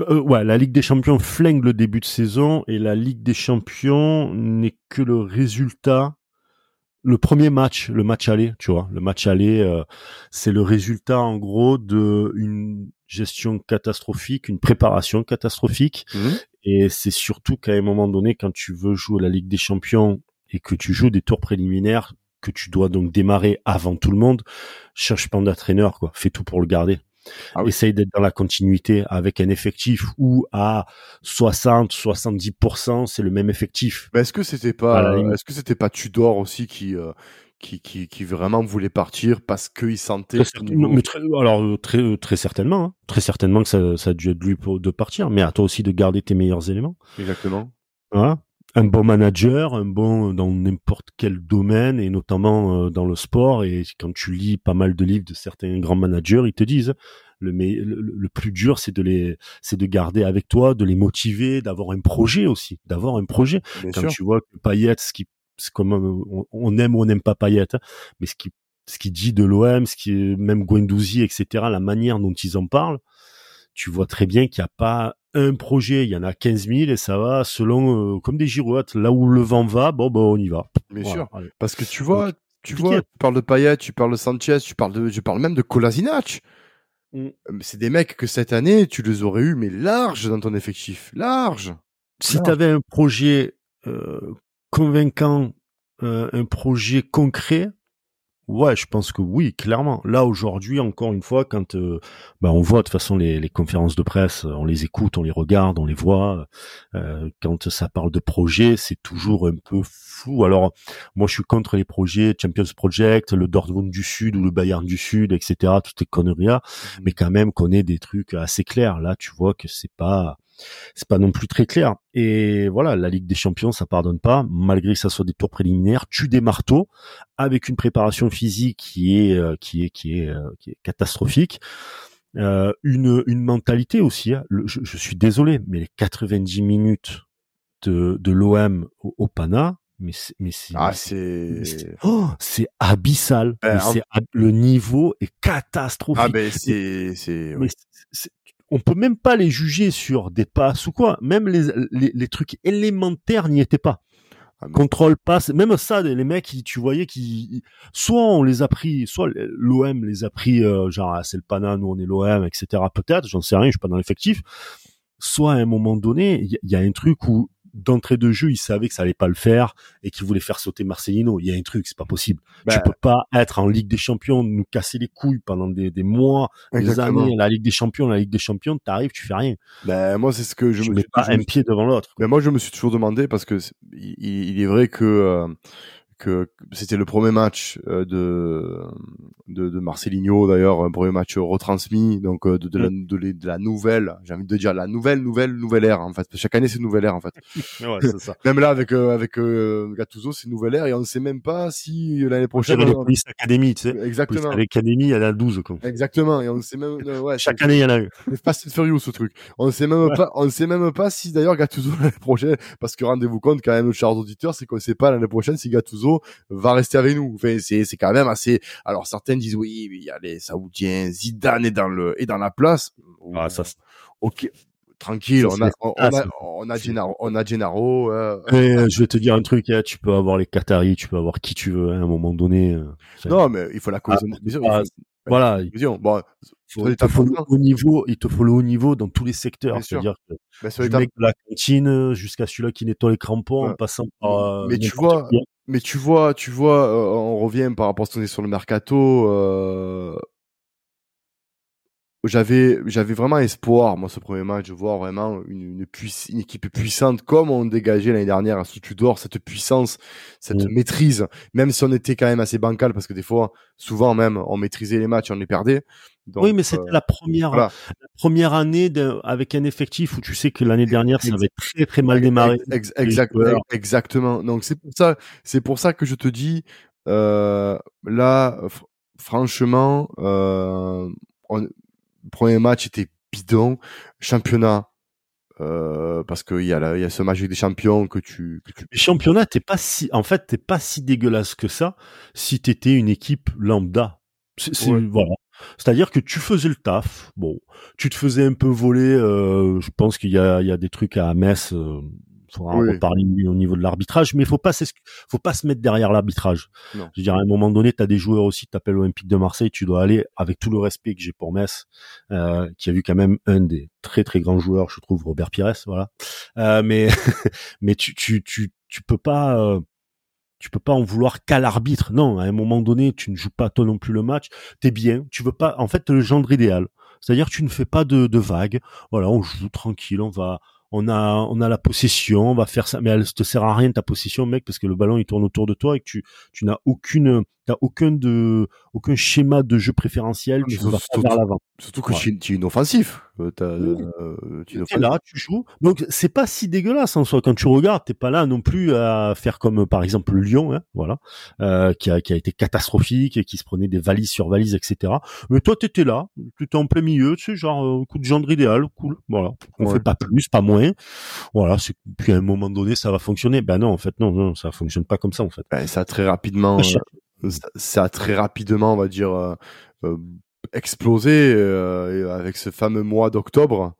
Euh, ouais, la Ligue des Champions flingue le début de saison et la Ligue des Champions n'est que le résultat le premier match, le match aller, tu vois, le match aller, euh, c'est le résultat en gros de une gestion catastrophique, une préparation catastrophique, mmh. et c'est surtout qu'à un moment donné, quand tu veux jouer la Ligue des Champions et que tu joues des tours préliminaires, que tu dois donc démarrer avant tout le monde, cherche pas d'entraîneur, quoi, fais tout pour le garder. Ah Essaye d'être dans la continuité avec un effectif où à 60, 70%, c'est le même effectif. est-ce que c'était pas, est-ce que c'était pas Tudor aussi qui, euh, qui, qui, qui, vraiment voulait partir parce qu'il sentait. très, alors euh, très, euh, très certainement, hein. très certainement que ça, ça a dû être lui de partir, mais à toi aussi de garder tes meilleurs éléments. Exactement. Voilà un bon manager, un bon dans n'importe quel domaine et notamment euh, dans le sport. Et quand tu lis pas mal de livres de certains grands managers, ils te disent le, le, plus dur, c'est de les, c'est de garder avec toi, de les motiver, d'avoir un projet aussi, d'avoir un projet. quand tu vois que Payet, ce qui, c'est comme on, aime ou on n'aime pas Payet, hein, mais ce qui, ce qui dit de l'OM, ce qui même Guendouzi, etc., la manière dont ils en parlent, tu vois très bien qu'il n'y a pas un projet, il y en a 15 000 et ça va selon euh, comme des girouettes. Là où le vent va, bon, bon, on y va. Bien sûr. Parce que tu vois, tu vois, tu parles de Payet, tu parles de Sanchez, tu parles de, je parle même de Kolasinac. Mm. Euh, c'est des mecs que cette année, tu les aurais eu, mais large dans ton effectif. Large. Si tu avais un projet euh, convaincant, un projet concret, Ouais, je pense que oui, clairement. Là aujourd'hui, encore une fois, quand euh, bah, on voit de toute façon les, les, conférences de presse, on les écoute, on les regarde, on les voit. Euh, quand ça parle de projets, c'est toujours un peu fou. Alors moi, je suis contre les projets Champions Project, le Dortmund du Sud ou le Bayern du Sud, etc. Toutes les conneries là. Mmh. Mais quand même, qu'on ait des trucs assez clairs. Là, tu vois que c'est pas c'est pas non plus très clair. Et voilà, la Ligue des Champions, ça pardonne pas, malgré que ça soit des tours préliminaires. Tu des marteaux avec une préparation physique qui est euh, qui est qui est euh, qui est catastrophique. Euh, une une mentalité aussi. Hein. je, suis désolé, mais les 90 minutes de de l'OM au, Pana, mais c'est mais c'est Ah, oh, c'est abyssal. Ben, Mais en- le niveau est catastrophique. Ah, ben, c'est- c'est- on peut même pas les juger sur des passes ou quoi. Même les, les, les trucs élémentaires n'y étaient pas. Ah, Contrôle passe, même ça, les mecs, tu voyais qui, soit on les a pris, soit l'OM les a pris, euh, genre ah, c'est le Pana, nous on est l'OM, etc. Peut-être, j'en sais rien, je suis pas dans l'effectif. Soit à un moment donné, il y, y a un truc où d'entrée de jeu, ils savaient que ça allait pas le faire et qu'ils voulaient faire sauter Marcelino. Il y a un truc, c'est pas possible. Ben, tu peux pas être en Ligue des Champions, nous casser les couilles pendant des, des mois, des années, la Ligue des Champions, la Ligue des Champions, t'arrives, tu fais rien. Ben, moi, c'est ce que je Je me mets pas je un me- pied devant l'autre. Mais moi, je me suis toujours demandé parce que il, il est vrai que euh, que c'était le premier match euh, de, de de Marcelinho d'ailleurs, un premier match retransmis donc euh, de, de, la, de, la- de la nouvelle, j'ai envie de dire la nouvelle nouvelle nouvelle ère en fait. Chaque année c'est une nouvelle ère en fait. Ouais, c'est ça. Même là avec euh, avec euh, Gattuso c'est une nouvelle ère et on ne sait même pas si l'année prochaine. On- Police Academy, tu sais. Exactement. Academy, il y en a 12, quoi. Exactement et on ne sait même euh, ouais, Chaque année, il y en a eu. c'est Fast and Furious ce truc. On ne sait même Ouais. pas, on ne sait même pas si d'ailleurs Gattuso l'année prochaine, parce que rendez-vous compte quand même, chers auditeurs, c'est qu'on ne sait pas l'année prochaine si Gattuso va rester avec nous. Enfin, c'est, c'est quand même assez. Alors certains disent oui, mais il y a les Saoudiens, Zidane est dans le, est dans la place. Ah, ça, ok, tranquille, on a, c'est on, on a, fantasme. on a Gennaro, on a Gennaro. euh, Mais, euh, je vais te dire un truc, hein, tu peux avoir les Qataris, tu peux avoir qui tu veux, hein, à un moment donné. euh, non, mais il faut la cohésion. sûr, ah, faut- Voilà. Bon, il te faut le haut niveau, il te faut le haut niveau dans tous les secteurs. Bien sûr. C'est-à-dire que mais sur du mec de la cantine jusqu'à celui-là qui nettoie les crampons, Ouais. en passant par. Mais tu vois, hein. Mais tu vois, tu vois, euh, on revient par rapport à ce qu'on est sur le mercato. euh, J'avais, j'avais vraiment espoir, moi, ce premier match, de voir vraiment une, une, puiss- une équipe puissante comme on dégageait l'année dernière à sous Tudor, cette puissance, cette Mm. maîtrise, même si on était quand même assez bancal, parce que des fois, souvent même, on maîtrisait les matchs, on les perdait. Donc, oui, mais c'était euh, la première, voilà. la première année de- avec un effectif où tu sais que l'année dernière ça avait très très mal démarré. Exact- exactement. Donc c'est pour ça, c'est pour ça que je te dis, euh, là, fr- franchement, euh, on- premier match était bidon, championnat. Euh, parce qu'il y a la- il y a ce match des champions que tu, que tu Les championnats, t'es pas si, en fait, t'es pas si dégueulasse que ça si t'étais une équipe lambda. C'est, c'est- Ouais. voilà. C'est-à-dire que tu faisais le taf. Bon, tu te faisais un peu voler. euh, je pense qu'il y a, il y a des trucs à Metz. Euh, faudra en reparler au niveau de l'arbitrage, mais il faut pas, faut pas se mettre derrière l'arbitrage. Je veux dire, à un moment donné, t'as des joueurs aussi, t'appelles l'Olympique de Marseille, tu dois aller avec tout le respect que j'ai pour Metz, euh, qui a vu quand même un des très très grands joueurs, je trouve, Robert Pires, voilà. Euh, mais mais tu tu tu tu peux pas euh, tu peux pas en vouloir qu'à l'arbitre. Non, à un moment donné, tu ne joues pas toi non plus le match. T'es bien. Tu veux pas. En fait, le gendre idéal. C'est-à-dire, tu ne fais pas de, de vagues. Voilà, on joue tranquille. On va, on a, on a la possession. On va faire ça. Mais elle te sert à rien ta possession, mec, parce que le ballon il tourne autour de toi et que tu, tu n'as aucune, t'as aucun de, aucun schéma de jeu préférentiel. Tu vas pas vers l'avant. surtout que Ouais. tu es inoffensif. Euh, euh, tu es là, tu joues. Donc c'est pas si dégueulasse en soi quand tu regardes. T'es pas là non plus à faire comme par exemple le Lyon, hein, voilà, euh, qui a qui a été catastrophique et qui se prenait des valises sur valises, etc. Mais toi t'étais là, tu étais en plein milieu, tu sais, genre euh, coup de gendre idéal, cool, voilà. On Ouais. fait pas plus, pas moins. Voilà, c'est puis à un moment donné ça va fonctionner. Ben non, en fait non, non, ça fonctionne pas comme ça en fait. Ben, ça a très rapidement, euh, ça, ça très rapidement, on va dire, euh, euh, explosé euh, et avec ce fameux mois d'octobre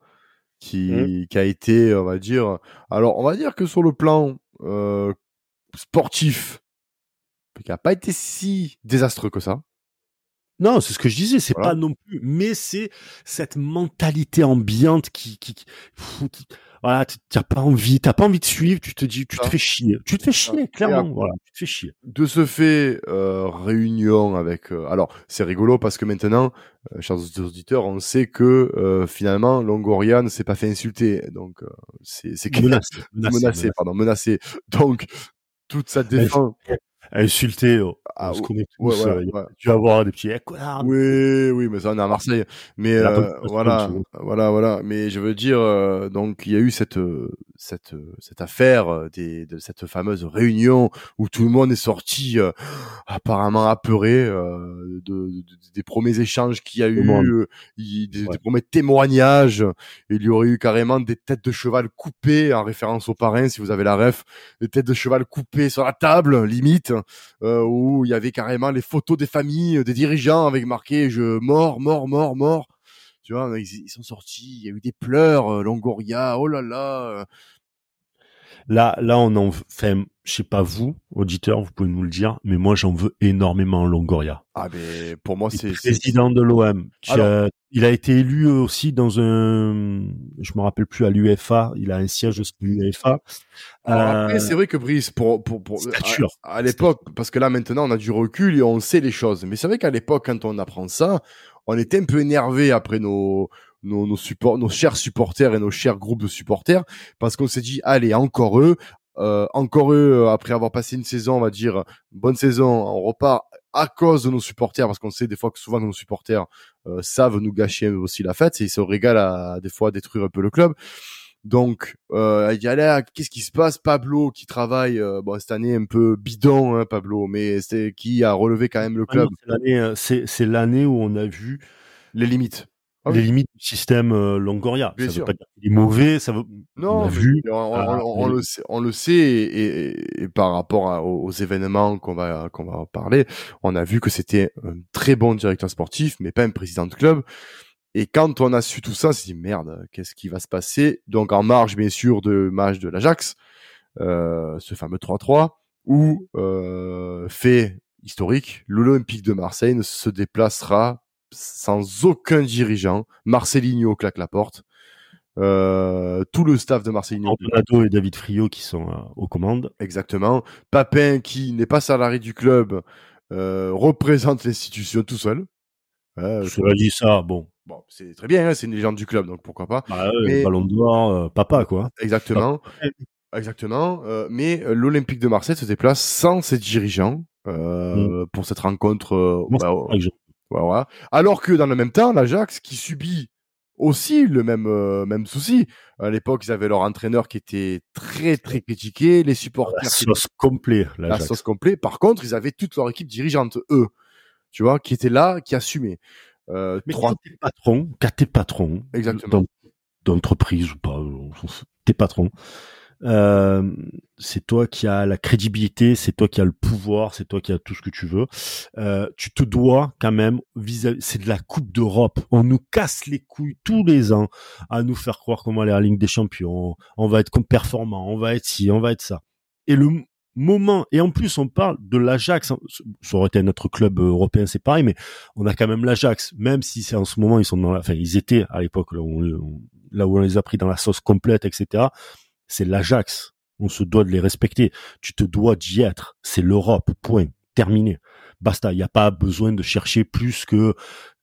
qui, Mmh. qui a été, on va dire, alors on va dire que sur le plan euh, sportif, qui a pas été si désastreux que ça. Non, c'est ce que je disais, c'est Voilà. pas non plus, mais c'est cette mentalité ambiante qui, qui, qui, voilà, t'as pas envie, t'as pas envie de suivre, tu te dis, tu te fais chier, tu te fais chier, clairement, voilà, tu te fais chier. De ce fait, euh, réunion avec. euh, alors, c'est rigolo parce que maintenant, euh, chers auditeurs, on sait que euh, finalement, Longoria ne s'est pas fait insulter. Donc, euh, c'est menacé, menacé, menacé. pardon, menacé. Donc, toute sa défense. Insulter. Oh. Ah, on. Euh, tu vas avoir des petits échos. Oui, oui, mais ça on est à Marseille. Mais euh, voilà, voilà, voilà. Mais je veux dire, euh, donc il y a eu cette cette cette affaire des, de cette fameuse réunion où tout le monde est sorti apparemment apeuré de, de, des premiers échanges qu'il y a eu, des, des, premiers témoignages. Il y aurait eu carrément des têtes de cheval coupées en référence aux parrains, si vous avez la ref, des têtes de cheval coupées sur la table, limite, où il y avait carrément les photos des familles, euh, des dirigeants avec marqué je mort, mort, mort, mort. Tu vois, ils, sont sortis, il y a eu des pleurs, euh, Longoria, oh là là. Euh. Là, là, on en fait, je sais pas vous, auditeurs, vous pouvez nous le dire, mais moi, j'en veux énormément Longoria. Ah, mais pour moi, c'est président de l'OM. Il a été élu aussi dans un, je me rappelle plus à l'UFA. Il a un siège à l'UFA. Euh... c'est vrai que Brice, pour pour pour à, à l'époque, parce que là maintenant, on a du recul et on sait les choses. Mais c'est vrai qu'à l'époque, quand on apprend ça, on était un peu énervé après nos nos, nos, supports, nos chers supporters et nos chers groupes de supporters, parce qu'on s'est dit, allez, encore eux, euh, encore eux, euh, après avoir passé une saison, on va dire, bonne saison, on repart à cause de nos supporters, parce qu'on sait des fois que souvent nos supporters euh, savent nous gâcher aussi la fête, et ils se régalent à des fois détruire un peu le club. Donc, euh, il y a qu'est-ce qui se passe? Pablo qui travaille, euh, bon cette année un peu bidon, hein, Pablo, mais c'est qui a relevé quand même le ah club? c'est l'année où on a vu les limites. Ah les limites du système euh, Longoria. ça veut pas dire qu'il est mauvais, ça veut. Non, on, vu, on, le sait, on le sait et, et, par rapport aux, événements qu'on va qu'on va parler, on a vu que c'était un très bon directeur sportif, mais pas un président de club. Et quand on a su tout ça, on s'est dit merde, qu'est-ce qui va se passer? Donc en marge bien sûr de match de l'Ajax, euh, ce fameux 3-3, où euh, fait historique, l'Olympique de Marseille ne se déplacera sans aucun dirigeant. Marcelinho claque la porte. Euh, tout le staff de Marcelinho. Antonado et David Frio qui sont euh, aux commandes. Exactement. Papin qui n'est pas salarié du club euh, représente l'institution tout seul. Je dit ça, bon. Bon, c'est très bien, hein, c'est une légende du club, donc pourquoi pas. Bah, mais... Ballon d'or, papa quoi. Exactement. Exactement. mais l'Olympique de Marseille se déplace sans ses dirigeants mm. pour cette rencontre. Bah, voilà. Alors que dans le même temps, l'Ajax qui subit aussi le même euh, même souci. À l'époque, ils avaient leur entraîneur qui était très très critiqué, les supporters. La sauce complet. La sauce complet. Par contre, ils avaient toute leur équipe dirigeante, eux, tu vois, qui était là, qui assumait. Euh, Mais trois... t'es patron, quand t'es patron, exactement, d'entreprise ou pas, t'es patron euh, c'est toi qui as la crédibilité, c'est toi qui as le pouvoir, c'est toi qui as tout ce que tu veux. Euh, tu te dois quand même vis-à-vis, c'est de la Coupe d'Europe. On nous casse les couilles tous les ans à nous faire croire qu'on va aller à la Ligue des Champions, on va être performant, on va être ci, on va être ça. Et le moment, et en plus on parle de l'Ajax, hein, ça aurait été notre club européen, c'est pareil, mais on a quand même l'Ajax, même si c'est en ce moment ils sont dans la, enfin ils étaient à l'époque là où on les a pris dans la sauce complète, etc c'est l'Ajax. On se doit de les respecter. Tu te dois d'y être. C'est l'Europe. Point. Terminé. Basta. Il n'y a pas besoin de chercher plus que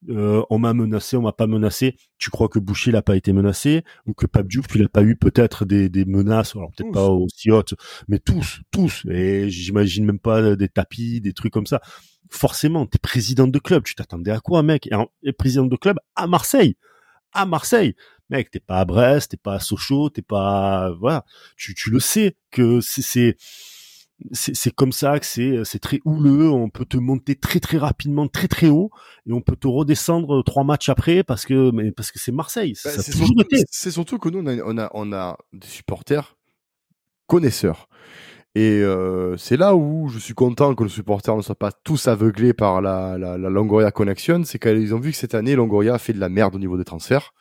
euh, on m'a menacé, on m'a pas menacé. Tu crois que Boucher n'a pas été menacé ou que Pape Diouf, tu n'as pas eu peut-être des, des menaces, alors peut-être pas aussi hautes, mais tous, tous. Et j'imagine même pas des tapis, des trucs comme ça. Forcément, tu es président de club. Tu t'attendais à quoi, mec? Et président de club à Marseille. À Marseille mec, t'es pas à Brest, t'es pas à Sochaux, t'es pas, voilà, tu, tu le sais que c'est, c'est, comme ça que c'est, c'est très houleux. On peut te monter très très rapidement, très très haut, et on peut te redescendre trois matchs après parce que, mais parce que c'est Marseille. Bah, c'est surtout, que nous on a, on a, on a des supporters connaisseurs. Et euh, c'est là où je suis content que les supporters ne soient pas tous aveuglés par la, la, la Longoria Connection, c'est qu'ils ont vu que cette année, Longoria a fait de la merde au niveau des transferts.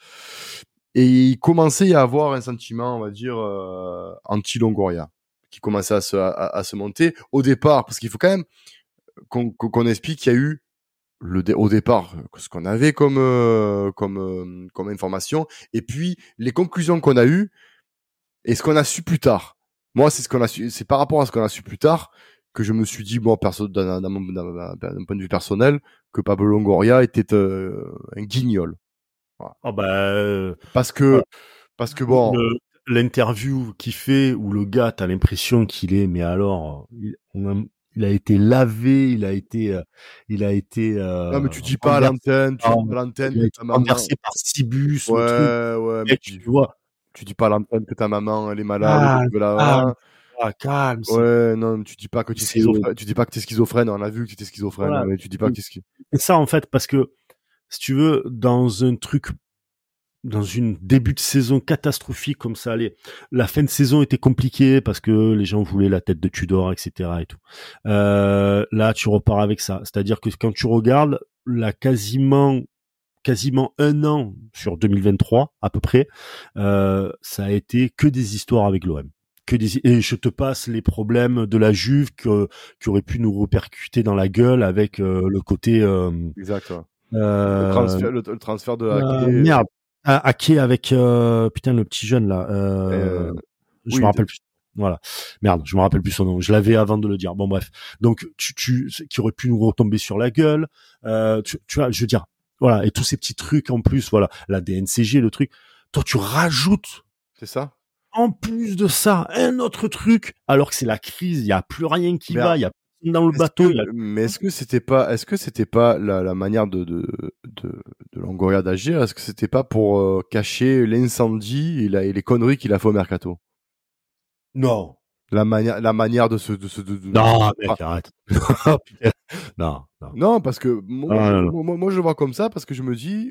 Et il commençait à avoir un sentiment, on va dire, euh, anti-Longoria, qui commençait à se, à, se monter au départ, parce qu'il faut quand même qu'on explique qu'il y a eu le au départ ce qu'on avait comme euh, comme euh, comme information, et puis les conclusions qu'on a eues et ce qu'on a su plus tard. Moi, c'est ce qu'on a su, c'est par rapport à ce qu'on a su plus tard que je me suis dit, bon, perso, d'un point de vue personnel, que Pablo Longoria était un guignol. Oh bah, euh, parce que, parce que bon. L'interview qu'il fait où le gars, t'as l'impression qu'il est, mais alors, on a, il a été lavé, il a été, il a été. non mais tu dis pas à l'antenne, tu dis pas l'antenne, il renversé par Cibus. Ouais, ouais, mais tu, vois. Tu dis pas à l'antenne que ta maman elle est malade. Ah, ah, calme. Ouais, non, tu dis pas que tu es schizophrène. Tu dis pas que t'es schizophrène. On a vu que tu étais schizophrène, mais tu dis pas que t'es schizophrène. C'est ça, en fait, parce que, si tu veux, dans un truc, dans une début de saison catastrophique comme ça allait, la fin de saison était compliquée parce que les gens voulaient la tête de Tudor, etc. et tout. Euh, là, tu repars avec ça. C'est-à-dire que quand tu regardes, la quasiment quasiment un an sur 2023 à peu près, euh, ça a été que des histoires avec l'OM que des et je te passe les problèmes de la Juve que qui aurait pu nous répercuter dans la gueule avec euh, le côté euh, exact le, transfert, le, transfert de Ake merde. Ake avec putain le petit jeune là je me rappelle plus. Voilà. Merde je me rappelle plus son nom. Je l'avais avant de le dire. Bon bref. Donc tu tu qui aurait pu nous retomber sur la gueule tu, tu vois je veux dire voilà. Et tous ces petits trucs en plus voilà. La DNCG le truc. Toi tu rajoutes c'est ça. en plus de ça, un autre truc, alors que c'est la crise, il y a plus rien qui va, il y a dans le bateau. Mais est-ce que c'était pas, est-ce que c'était pas la, manière de de de, de Longoria d'agir? Est-ce que c'était pas pour euh, cacher l'incendie et, les conneries qu'il a fait au mercato? Non. La manière, la manière de se, de se, non, mec, ah. arrête. non, non. Non, parce que moi, moi, moi, je le vois comme ça parce que je me dis,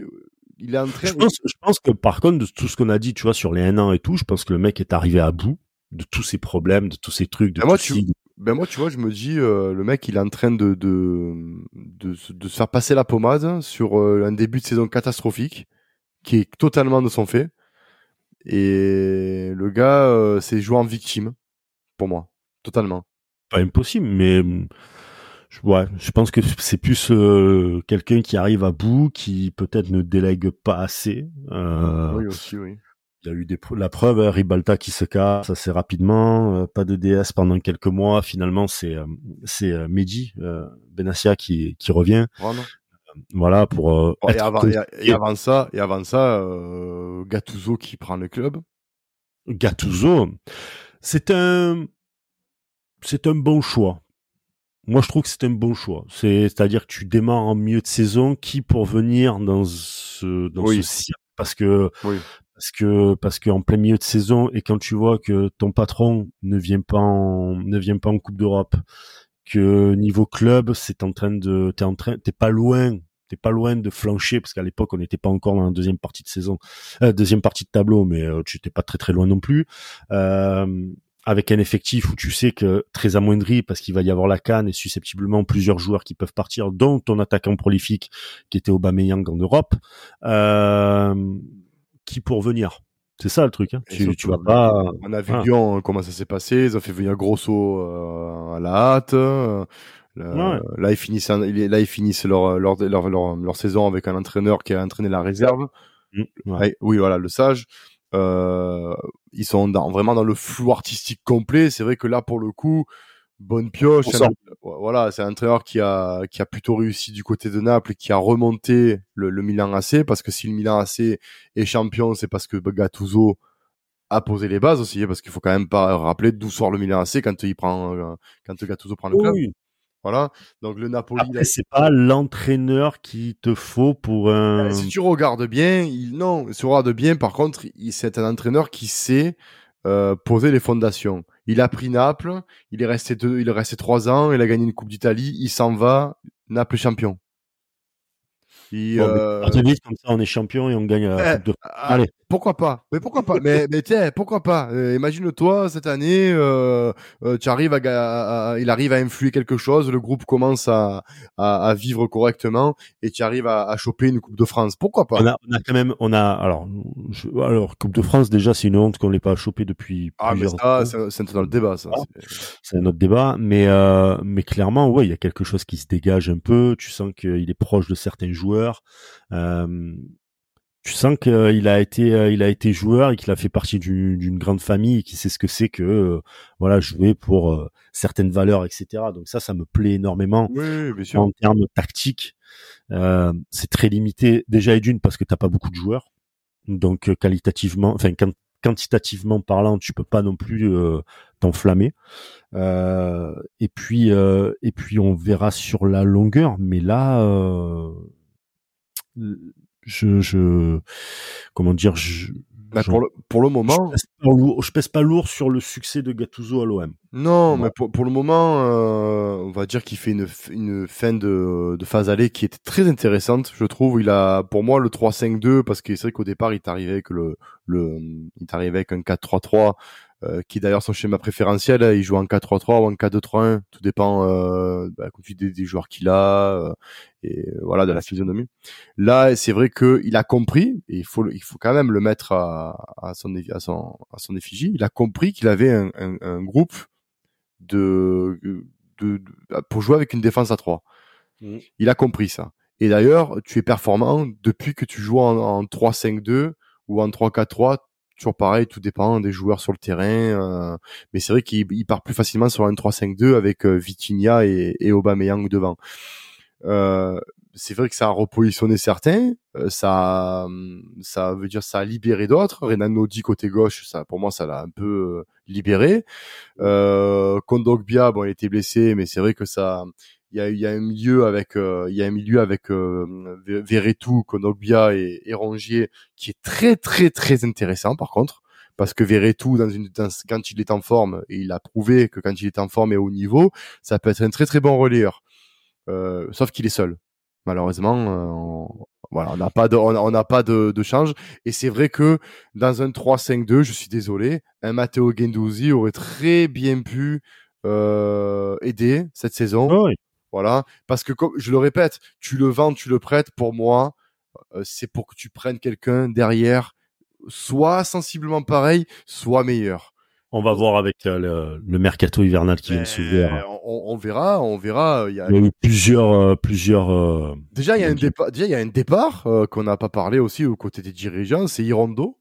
il est en train. Je pense, je pense que par contre, de tout ce qu'on a dit, tu vois, sur les 1 an et tout, je pense que le mec est arrivé à bout de tous ces problèmes, de tous ces trucs. De moi, tu... ben moi, tu vois, je me dis, euh, le mec, il est en train de de, de, de se faire passer la pommade sur euh, un début de saison catastrophique, qui est totalement de son fait. Et le gars, euh, c'est joué en victime, pour moi, totalement. Pas impossible, mais ouais, je pense que c'est plus euh, quelqu'un qui arrive à bout, qui peut-être ne délègue pas assez. Euh, oui, aussi, oui. Il y a eu des la preuve, hein, Ribalta qui se casse assez rapidement, euh, pas de DS pendant quelques mois. Finalement, c'est euh, c'est euh, Mehdi Benassia qui qui revient. Voilà pour. et, avant, et, avant, ça, et avant ça, Gattuso qui prend le club. Gattuso, c'est un c'est un bon choix moi, je trouve que c'est un bon choix. C'est, à dire que tu démarres en milieu de saison, qui pour venir dans ce, dans ce parce que, parce que, parce qu'en plein milieu de saison et quand tu vois que ton patron ne vient pas en, ne vient pas en Coupe d'Europe, que niveau club, c'est en train de, t'es en train, t'es pas loin, t'es pas loin de flancher parce qu'à l'époque on n'était pas encore dans la deuxième partie de saison, euh, deuxième partie de tableau, mais euh, tu n'étais pas très très loin non plus. Euh, avec un effectif où tu sais que très amoindri parce qu'il va y avoir la canne et susceptiblement plusieurs joueurs qui peuvent partir, dont ton attaquant prolifique qui était Aubameyang en Europe, euh, qui pour venir. C'est ça le truc. Hein. Tu, tu vas pas. On a vu Lyon comment ça s'est passé? Ils ont fait venir Grosso euh, à la hâte. Là, ils finissent, là, ils finissent leur, leur, leur, leur, saison avec un entraîneur qui a entraîné la réserve. Mmh, oui, voilà, le sage. Euh, ils sont dans, vraiment dans le flou artistique complet. C'est vrai que là, pour le coup, bonne pioche. voilà, c'est un entraîneur qui a qui a plutôt réussi du côté de Naples et qui a remonté le, le Milan AC parce que si le Milan AC est champion, c'est parce que Gattuso a posé les bases aussi, parce qu'il faut quand même pas rappeler d'où sort le Milan AC quand il prend euh, quand Gattuso prend le club. Voilà. Donc le Napoli. Après, c'est pas l'entraîneur qui te faut pour un. Si tu regardes bien, il non, si tu regardes bien, par contre, c'est un entraîneur qui sait euh, poser les fondations. Il a pris Naples, il est resté deux, il est resté trois ans, il a gagné une Coupe d'Italie, il s'en va, Naples champion. Et, bon, euh... comme ça, on est champion et on gagne la Coupe de... Ah, Allez. Pourquoi pas? Mais pourquoi pas? Mais, mais tiens, pourquoi pas? Euh, Imagine-toi cette année, euh, euh, tu arrives à, il arrive à influer quelque chose, le groupe commence à, à, à vivre correctement et tu arrives à, à, choper une Coupe de France. Pourquoi pas? On a, on a, quand même, on a alors, alors Coupe de France déjà, c'est une honte qu'on l'ait pas chopé depuis. Ah mais ça, c'est dans le débat, ça. C'est un autre débat, mais euh, mais clairement, ouais, il y a quelque chose qui se dégage un peu. Tu sens qu'il est proche de certains joueurs. Euh, tu sens qu'il a été euh, il a été joueur et qu'il a fait partie d'une grande famille et qu'il sait ce que c'est que euh, voilà jouer pour euh, certaines valeurs etc donc ça ça me plaît énormément en termes tactiques. C'est très limité déjà et d'une parce que t'as pas beaucoup de joueurs. Donc qualitativement enfin quand quantitativement parlant, tu peux pas non plus t'enflammer. et puis et puis on verra sur la longueur, mais là je, je comment dire je, bah, pour, le, pour le moment, je pèse, pas lourd, je pèse pas lourd sur le succès de Gattuso à l'OM. Non, mais pour, pour le moment, euh, on va dire qu'il fait une, une fin de, de phase allée qui était très intéressante, je trouve. Il a, pour moi, le 3-5-2 parce que c'est vrai qu'au départ, il est arrivé avec le, le, il est arrivé avec un 4-3-3 euh, qui d'ailleurs son schéma préférentiel. Hein, il joue en 4-3-3 ou en 4-2-3-1, tout dépend euh, bah, des, des, joueurs qu'il a euh, et voilà de la physionomie. Là, c'est vrai que il a compris et il faut il faut quand même le mettre à, à son à son à son effigie. Il a compris qu'il avait un, un, un groupe de, de, de, pour jouer avec une défense à 3. Mmh. Il a compris ça. Et d'ailleurs, tu es performant depuis que tu joues en, en 3-5-2 ou en 3-4-3 toujours pareil, tout dépend des joueurs sur le terrain. Euh, mais c'est vrai qu'il part plus facilement sur un 3-5-2 avec euh, Vitinha et, et Aubameyang devant. Euh, c'est vrai que ça a repositionné certains, ça, ça veut dire ça a libéré d'autres. Renan Nodi côté gauche, ça pour moi ça l'a un peu libéré. Euh, Kondogbia, bon il était blessé, mais c'est vrai que ça, il y a, y a un milieu avec euh, il y a un milieu avec euh, Konogbia et, et, Rongier qui est très très très intéressant par contre parce que Verretou dans une dans, quand il est en forme et il a prouvé que quand il est en forme et au niveau ça peut être un très très bon relayeur euh, sauf qu'il est seul malheureusement euh, on, voilà on n'a pas de on n'a pas de, de, change et c'est vrai que dans un 3-5-2 je suis désolé un Matteo Gendouzi aurait très bien pu euh, aider cette saison. Oui. Voilà, parce que comme je le répète, tu le vends, tu le prêtes. Pour moi, euh, c'est pour que tu prennes quelqu'un derrière, soit sensiblement pareil, soit meilleur. On va voir avec euh, le, le, mercato hivernal qui vient de s'ouvrir. Ben, on, on, verra, on verra. Il y a, il y a eu plusieurs, euh, plusieurs. Euh, déjà, il y a un départ. Déjà, il y a un départ euh, qu'on n'a pas parlé aussi aux côtés des dirigeants. C'est Irondo.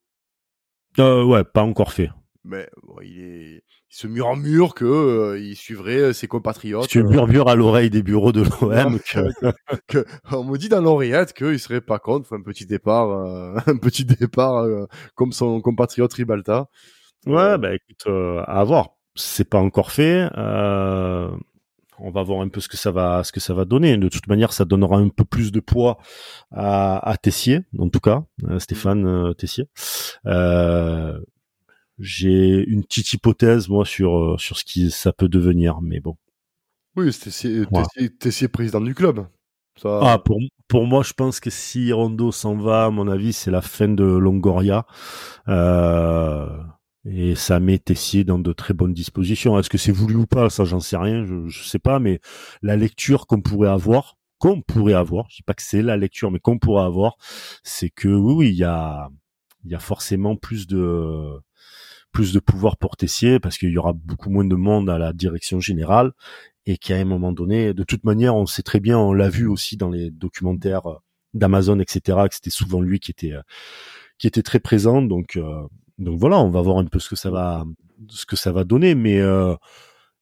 ouais, pas encore fait. Mais bon, il est il se murmure que euh, il suivrait euh, ses compatriotes. Tu murmures à l'oreille des bureaux de l'OM que... que... on me dit dans l'oreillette qu'il serait pas contre un petit départ, euh, un petit départ euh, comme son compatriote Ribalta. Ouais, bah écoute, à voir. C'est pas encore fait. on va voir un peu ce que ça va, ce que ça va donner. De toute manière, ça donnera un peu plus de poids à, à Tessier, en tout cas, Stéphane Tessier. Euh, j'ai une petite hypothèse moi sur euh, sur ce qui ça peut devenir, mais bon. Oui, c'est voilà. président du club. Ça... Ah, pour pour moi, je pense que si Rondo s'en va, à mon avis, c'est la fin de Longoria. Euh, et ça met Tessier dans de très bonnes dispositions. Est-ce que c'est voulu ou pas Ça, j'en sais rien. Je, je sais pas, mais la lecture qu'on pourrait avoir, qu'on pourrait avoir, je dis pas que c'est la lecture, mais qu'on pourrait avoir, c'est que oui, oui, il y a il y a forcément plus de plus de pouvoir pour Tessier parce qu'il y aura beaucoup moins de monde à la direction générale et qu'à un moment donné, de toute manière, on sait très bien, on l'a vu aussi dans les documentaires d'Amazon, etc., que c'était souvent lui qui était qui était très présent. Donc euh, donc voilà, on va voir un peu ce que ça va ce que ça va donner, mais euh,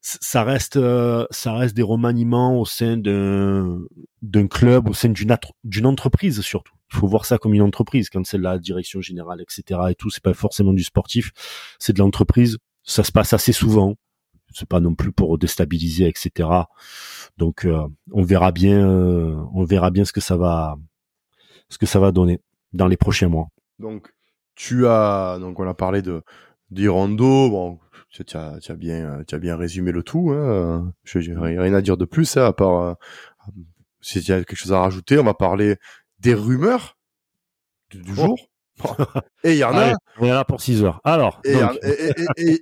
ça reste euh, ça reste des remaniements au sein d'un d'un club, au sein d'une d'une entreprise surtout il faut voir ça comme une entreprise quand c'est la direction générale, etc. et tout. C'est pas forcément du sportif, c'est de l'entreprise. Ça se passe assez souvent. C'est pas non plus pour déstabiliser, etc. Donc euh, on verra bien, euh, on verra bien ce que ça va, ce que ça va donner dans les prochains mois. Donc tu as, donc on a parlé de d'Irondo. Bon, tu as, tu as bien, tu as bien résumé le tout. Hein. Je n'ai rien à dire de plus, hein, à part euh, si tu as quelque chose à rajouter, on va parler des rumeurs du, du oh. jour. et il y en a. on est là pour 6 heures. Alors. Et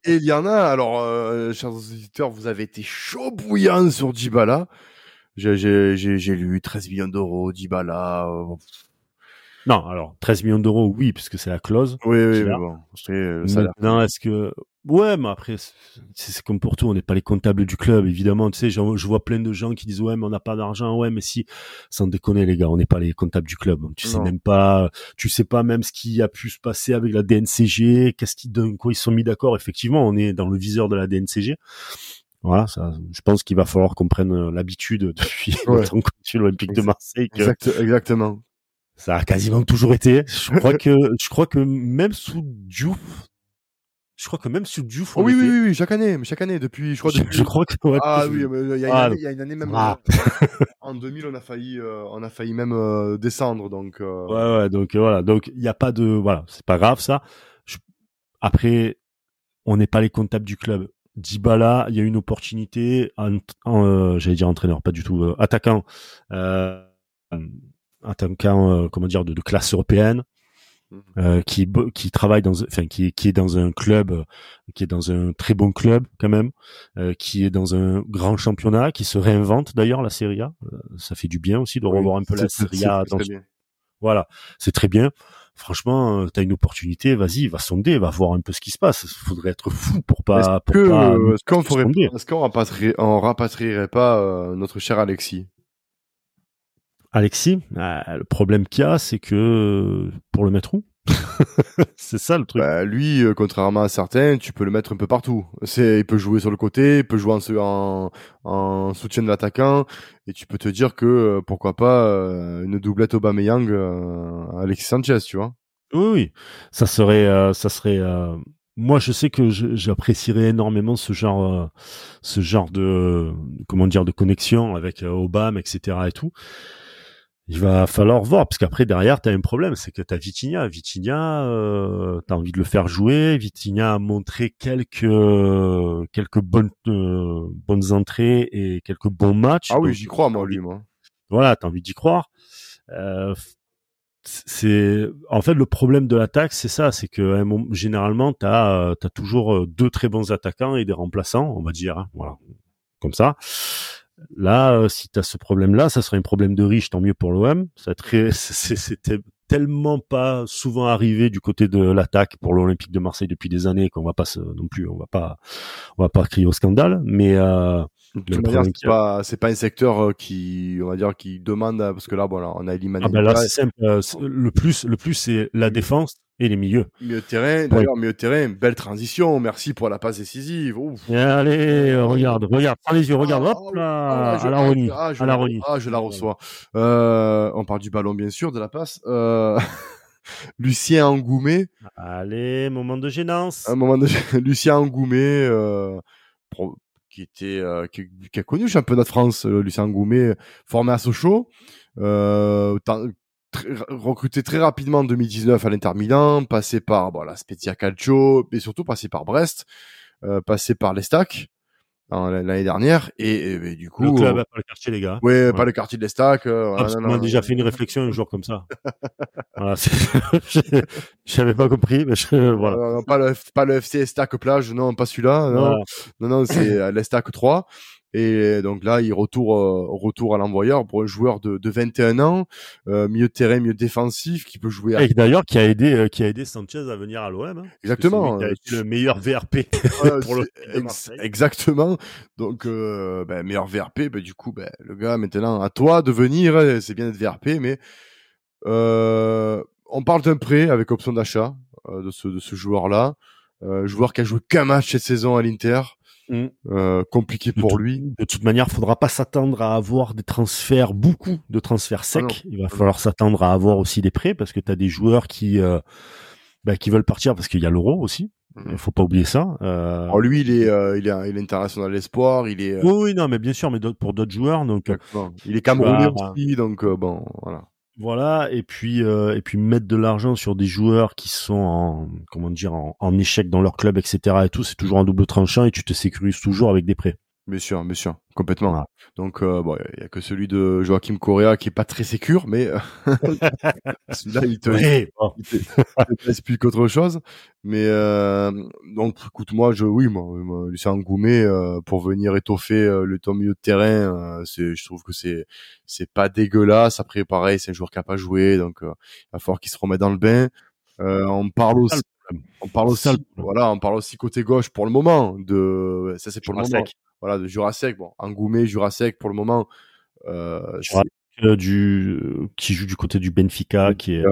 il y en a. Alors, euh, chers auditeurs, vous avez été chaud bouillant sur Dybala. J'ai lu 13 millions d'euros, Dybala. Euh, non, alors 13 millions d'euros, oui, puisque c'est la clause. Oui, oui, mais bon. Euh, non, est-ce que Ouais, mais après, c'est comme pour tout, on n'est pas les comptables du club, évidemment. Tu sais, je, vois plein de gens qui disent ouais, mais on n'a pas d'argent. Ouais, mais si, sans déconner les gars, on n'est pas les comptables du club. Tu non. sais même pas, tu sais pas même ce qui a pu se passer avec la DNCG, qu'est-ce qui, d'un quoi ils sont mis d'accord. Effectivement, on est dans le viseur de la DNCG. Voilà, ça, je pense qu'il va falloir qu'on prenne l'habitude depuis ouais. l'Olympique de Marseille. Que... Exact, exactement. Ça a quasiment toujours été. Je crois que, je crois que même sous Diouf, Je crois que même sur du oh, oui, oui, oui, chaque année, chaque année, depuis, je crois. Depuis... Je, crois que. ah oui, il y, a une année même. Ah. en 2000, on a failli, on a failli même descendre, donc. Ouais, ouais, donc voilà, donc il n'y a pas de, voilà, c'est pas grave ça. Après, on n'est pas les comptables du club. Dybala, il y a une opportunité, en, euh, j'allais dire entraîneur, pas du tout, euh, attaquant, euh, attaquant, comment dire, de, classe européenne, mhm. qui qui travaille dans, enfin qui qui est dans un club, qui est dans un très bon club quand même, qui est dans un grand championnat, qui se réinvente d'ailleurs la Serie A. ça fait du bien aussi de revoir un peu la Serie A. Voilà, c'est très bien franchement, euh, tu as une opportunité, vas-y, va sonder, va voir un peu ce qui se passe. Faudrait être fou pour pas. Est-ce euh, qu'on est-ce qu'on rapatrierait, on rapatrierait pas euh, notre cher Alexis? Alexis, le problème qu'il y a, c'est que pour le mettre où? C'est ça le truc. Bah, lui, euh, contrairement à certains, tu peux le mettre un peu partout. C'est, il peut jouer sur le côté, il peut jouer en, en, soutien de l'attaquant, et tu peux te dire que euh, pourquoi pas euh, une doublette Aubameyang Alexis Sanchez, tu vois. Oui, oui, ça serait, ça serait. Moi, je sais que j'apprécierais énormément ce genre, ce genre de, comment dire, de connexion avec Obama, etc. et tout il va falloir voir parce qu'après derrière tu as un problème c'est que tu as Vitinha. Vitinha euh, tu as envie de le faire jouer. Vitinha a montré quelques quelques bonnes euh, bonnes entrées et quelques bons matchs. Ah oui j'y crois moi lui moi. Voilà tu as envie d'y croire. Euh, c'est en fait le problème de l'attaque c'est ça c'est que généralement tu as, as toujours deux très bons attaquants et des remplaçants on va dire hein, voilà comme ça Là, euh, si tu as ce problème-là, ça serait un problème de riche, tant mieux pour l'OM. C'était tellement pas souvent arrivé du côté de l'attaque pour l'Olympique de Marseille depuis des années qu'on va pas non plus, on va pas, on va pas crier au scandale. Mais euh, c'est pas, c'est pas un secteur euh, qui, on va dire, qui demande parce que là, voilà, on a Eliman. Ah ben là, c'est simple. Euh, le plus, le plus, c'est la défense et les milieux. Milieu de terrain, d'ailleurs, milieu de terrain, belle transition. Merci pour la passe décisive. allez, regarde, regarde, prends les yeux, regarde, hop ah, là, ah, à la Roni, ah, à la. Ah, je la reçois. Euh, on parle du ballon, bien sûr, de la passe. Euh... Lucien Angoumé. Allez, moment de gênance. Un moment de Lucien Angoumé, euh, qui était, euh, qui, qui, a connu le championnat de France, euh, Lucien Angoumé, formé à Sochaux. Euh, recruté très rapidement en 2019 à l'Inter Milan, passé par bon, la Spezia Calcio, et surtout passé par Brest, euh, passé par l'Estac l'année dernière et, du coup le club pas le quartier les gars. ouais, pas le quartier de l'Estac euh, ah, on a déjà fait une réflexion un jour comme ça. Voilà j'avais pas compris mais je, voilà. pas le pas le FC Estac plage non pas celui-là non. Non, non c'est l'Estac 3 et donc là, il retourne euh, retour à l'envoyeur pour un joueur de, de 21 ans, euh, milieu de terrain, milieu défensif, qui peut jouer. À... Et d'ailleurs, qui a aidé, euh, qui a aidé Sanchez à venir à l'OM. Hein, exactement. Qui a été le meilleur VRP pour le Exactement. Donc, euh, ben, meilleur VRP. Ben, du coup, ben, le gars, maintenant, à toi de venir. Hein, c'est bien d'être VRP, mais on parle d'un prêt avec option d'achat de ce de ce joueur-là. joueur qui a joué qu'un match cette saison à l'Inter. Mm. Euh, compliqué pour lui. De toute manière, faudra pas s'attendre à avoir des transferts, beaucoup de transferts ah secs. Il va ah falloir s'attendre à avoir aussi des prêts parce que tu as des joueurs qui euh, bah, qui veulent partir parce qu'il y a l'euro aussi. Mm. Il faut pas oublier ça. Euh... Alors lui, il est, euh, il est, il est international espoir. Il est. Oui, oui, non, mais bien sûr, mais pour d'autres joueurs, donc. Il est camerounais aussi, donc bon, voilà. Voilà, et puis euh, et puis mettre de l'argent sur des joueurs qui sont en comment dire en, échec dans leur club, etc. et tout, c'est toujours un double tranchant et tu te sécurises toujours avec des prêts. Bien sûr, bien sûr, complètement. Donc euh, bon, il y a que celui de Joachim Correa qui est pas très sécure, mais euh, celui-là il te, laisse plus qu'autre chose. Mais euh, donc, écoute, moi, je, oui, moi, moi Lucien Ngoumé euh, pour venir étoffer le temps milieu de terrain, c'est, je trouve que c'est, c'est pas dégueulasse. Après, pareil, c'est un joueur qui a pas joué, donc il va falloir qu'il se remette dans le bain. on parle aussi. On parle aussi, voilà, on parle aussi côté gauche pour le moment de, ça c'est pour le moment voilà, de Jurasek. Bon, Angoumé, Jurasek pour le moment. Euh, du qui joue du côté du Benfica, qui est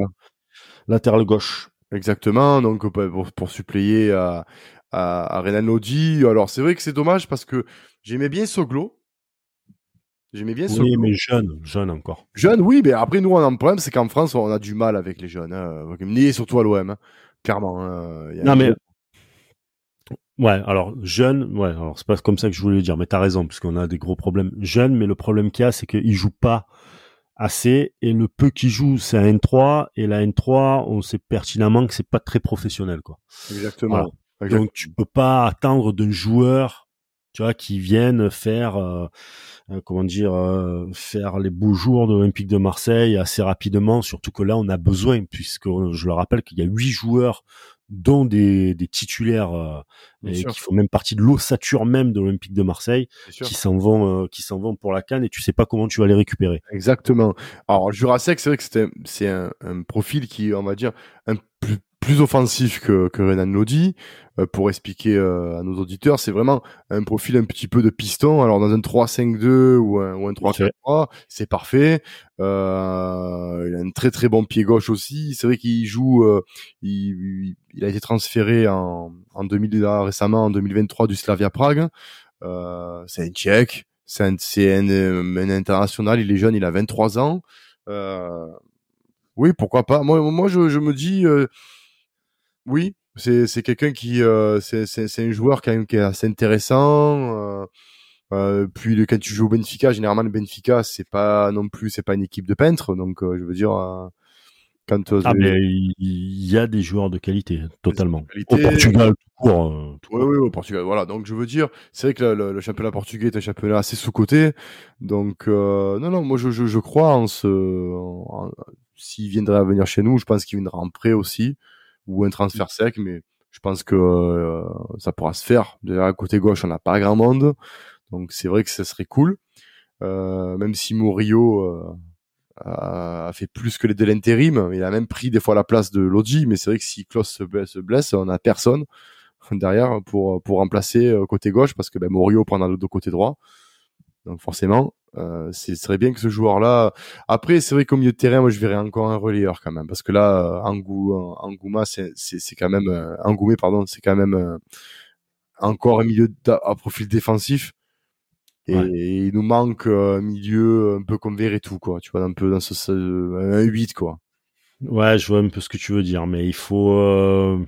latéral gauche. Exactement. Donc euh, pour, pour suppléer à à, à Renan Lodi. Alors c'est vrai que c'est dommage parce que j'aimais bien Soglo. J'aimais bien Soglo. Oui, mais jeune, jeune encore. Jeune, oui, mais après nous on a un problème, c'est qu'en France on a du mal avec les jeunes, hein, surtout à l'OM, hein, clairement. Hein. non mais Ouais, alors jeune, ouais, alors c'est pas comme ça que je voulais dire, mais t'as raison, parce qu'on a des gros problèmes jeunes, mais le problème qu'il y a, c'est qu'il joue pas assez, et le peu qu'il joue, c'est un N3, et la N3, on sait pertinemment que c'est pas très professionnel, quoi. Exactement. Donc tu peux pas attendre d'un joueur, tu vois, qui vienne faire, euh, euh, comment dire, euh, faire les beaux jours de l'Olympique de Marseille assez rapidement, surtout que là on a besoin, puisque je le rappelle qu'il y a huit joueurs dont des, des titulaires euh, et qui font même partie de l'ossature même de l'Olympique de Marseille, qui s'en vont, euh, qui s'en vont pour la canne et tu sais pas comment tu vas les récupérer. Exactement. Alors Jurasek, c'est vrai que c'était c'est un, un, profil qui, on va dire, un plus plus offensif que, que Renan Lodi. Euh, pour expliquer euh, à nos auditeurs, c'est vraiment un profil un petit peu de piston. Alors dans un 3-5-2 ou un, ou un 3-4-3, c'est parfait. Euh, il a un très très bon pied gauche aussi. C'est vrai qu'il joue, euh, il, il, a été transféré en, en 2000 récemment en 2023 du Slavia Prague. Euh, c'est un Tchèque, c'est un, un, un, international. Il est jeune, il a 23 ans. oui, pourquoi pas. Moi, moi, je, je me dis oui, c'est c'est quelqu'un qui euh, c'est c'est un joueur quand même qui est assez intéressant. Euh, euh, puis le, quand tu joues au Benfica, généralement le Benfica c'est pas non plus c'est pas une équipe de peintres, donc je veux dire quand ah mais il y, a des joueurs de qualité totalement. Au Portugal tout court. oui, oui, au Portugal. Voilà, donc je veux dire, c'est vrai que le, le, championnat portugais est un championnat assez sous coté, donc non non, moi je je, je crois en ce s'il viendrait à venir chez nous, je pense qu'il viendra en prêt aussi ou un transfert sec, mais je pense que euh, ça pourra se faire. à côté gauche, on n'a pas grand monde, donc c'est vrai que ça serait cool. Euh, même si Murillo euh, a, fait plus que les de l'intérim, il a même pris des fois la place de Lodji, mais c'est vrai que si Klaus se blesse, se blesse, on a personne derrière pour pour remplacer côté gauche parce que ben, Murillo prend le côté droit. Donc forcément, euh, ce serait bien que ce joueur-là. Après, c'est vrai qu'au milieu de terrain, moi, je verrais encore un relayeur quand même, parce que là, Angou, Angouma, c'est c'est quand même euh, Angoumé, pardon, c'est quand même euh, encore un milieu à profil défensif. Et, il nous manque un milieu un peu comme et tout, quoi. Tu vois, un peu dans ce, un 8, quoi. Ouais, je vois un peu ce que tu veux dire, mais il faut, euh,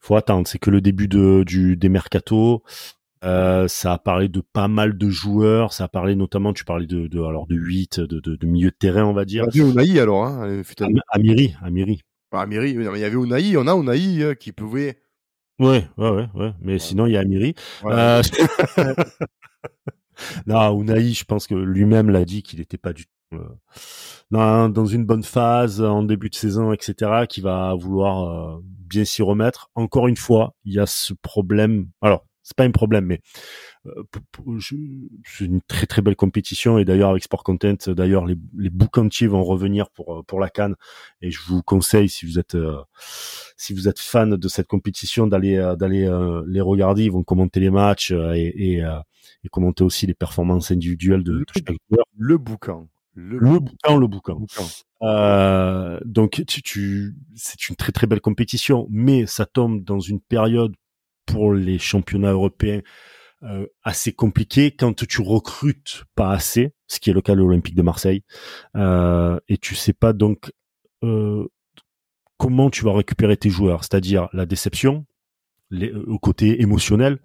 faut attendre. C'est que le début de, du des mercato. Euh, ça a parlé de pas mal de joueurs, ça a parlé notamment, tu parlais de, de alors de 8, de, de, de, milieu de terrain, on va dire. Il y avait Unai alors, hein, Amiri, Amiri. Ah, Amiri, il y avait Unai, on a Unai euh, qui pouvait. Ouais, ouais, ouais, ouais. Mais sinon il y a Amiri. Euh... non, Unai, je pense que lui-même l'a dit qu'il n'était pas du tout euh, dans, dans, une bonne phase en début de saison, etc., qui va vouloir euh, bien s'y remettre. Encore une fois, il y a ce problème. Alors, c'est pas un problème, mais euh, c'est une très très belle compétition et d'ailleurs avec Sport Content, d'ailleurs les, les entiers vont revenir pour euh, pour la Cannes et je vous conseille si vous êtes euh, si vous êtes fan de cette compétition d'aller d'aller les regarder, ils vont commenter les matchs et, et, et commenter aussi les performances individuelles de, chaque joueur. Le boucan. Le, le boucan, le boucan. Euh, donc tu, tu c'est une très très belle compétition, mais ça tombe dans une période pour les championnats européens euh, assez compliqué quand tu recrutes pas assez, ce qui est le cas de l'Olympique de Marseille, euh, et tu sais pas donc euh, comment tu vas récupérer tes joueurs, c'est-à-dire la déception, les, euh, au côté émotionnel.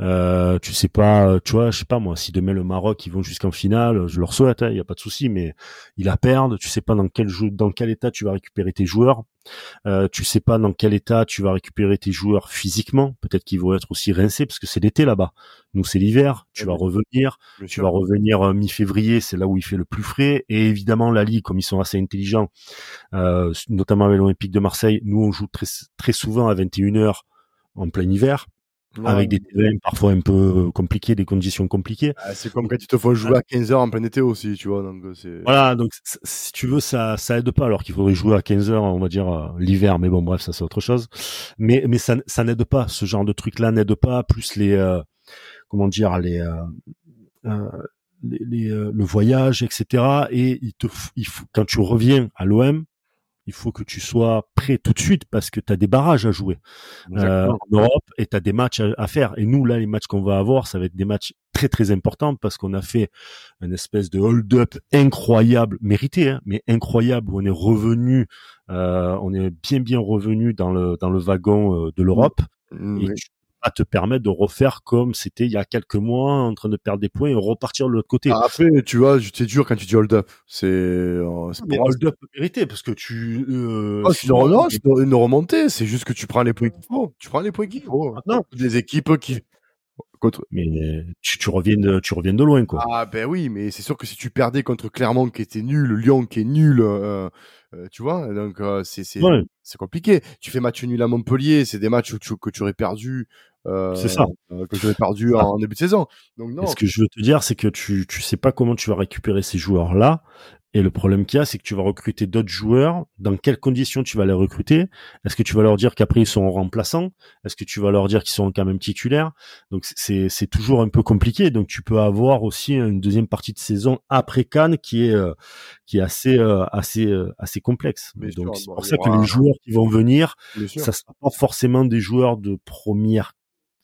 Euh, tu sais pas, tu vois, je sais pas moi, si demain le Maroc ils vont jusqu'en finale, je leur souhaite, il hein, y a pas de souci, mais ils la perdent. Tu sais pas dans quel jeu, dans quel état tu vas récupérer tes joueurs. Euh, tu sais pas dans quel état tu vas récupérer tes joueurs physiquement. Peut-être qu'ils vont être aussi rincés parce que c'est l'été là-bas. Nous c'est l'hiver. Tu vas revenir. tu vas revenir euh, mi-février, c'est là où il fait le plus frais. Et évidemment la ligue, comme ils sont assez intelligents, euh, notamment avec l'Olympique de Marseille, nous on joue très très souvent à 21 h en plein hiver. avec des terrains parfois un peu euh, compliqués, des conditions compliquées. Ah, c'est comme quand tu te fais jouer à 15 heures en plein été aussi, tu vois. Donc c'est... Voilà, donc si tu veux, ça ça aide pas. Alors qu'il faudrait jouer à 15 heures, on va dire euh, l'hiver, mais bon, bref, ça c'est autre chose. Mais mais ça ça n'aide pas. Ce genre de truc-là n'aide pas. Plus les euh, comment dire les les, le voyage, etc. Et il te, il faut, quand tu reviens à l'OM, il faut que tu sois prêt tout de suite parce que tu as des barrages à jouer euh, en Europe et tu as des matchs à, faire. Et nous, là, les matchs qu'on va avoir, ça va être des matchs très très importants parce qu'on a fait une espèce de hold-up incroyable, mérité, hein, mais incroyable, où on est revenu, euh, on est bien bien revenu dans le dans le wagon euh, de l'Europe. Mmh, pas te permettre de refaire comme c'était il y a quelques mois en train de perdre des points et repartir de l'autre côté. Ah, après, tu vois, c'est dur quand tu dis hold up. C'est euh, hold up mérité parce que tu. Euh, oh, c'est une, remontée. C'est juste que tu prends les points qu'il faut. Tu prends les points qu'il faut. Non, des équipes qui mais tu, tu, reviens de, tu reviens de loin, quoi. Ah ben oui, mais c'est sûr que si tu perdais contre Clermont qui était nul, Lyon qui est nul, euh, euh, tu vois, donc euh, c'est c'est c'est compliqué. Tu fais match nul à Montpellier, c'est des matchs que tu aurais perdu. C'est ça. que tu aurais perdu en début de saison. Donc non. Ce que je veux te dire, c'est que tu tu sais pas comment tu vas récupérer ces joueurs là. Et le problème qu'il y a, c'est que tu vas recruter d'autres joueurs. Dans quelles conditions tu vas les recruter? Est-ce que tu vas leur dire qu'après ils sont remplaçants? Est-ce que tu vas leur dire qu'ils sont quand même titulaires? Donc c'est c'est toujours un peu compliqué. Donc tu peux avoir aussi une deuxième partie de saison après Cannes qui est euh, qui est assez euh, assez euh, assez complexe. Donc c'est pour ça que les joueurs qui vont venir, ça sera pas forcément des joueurs de première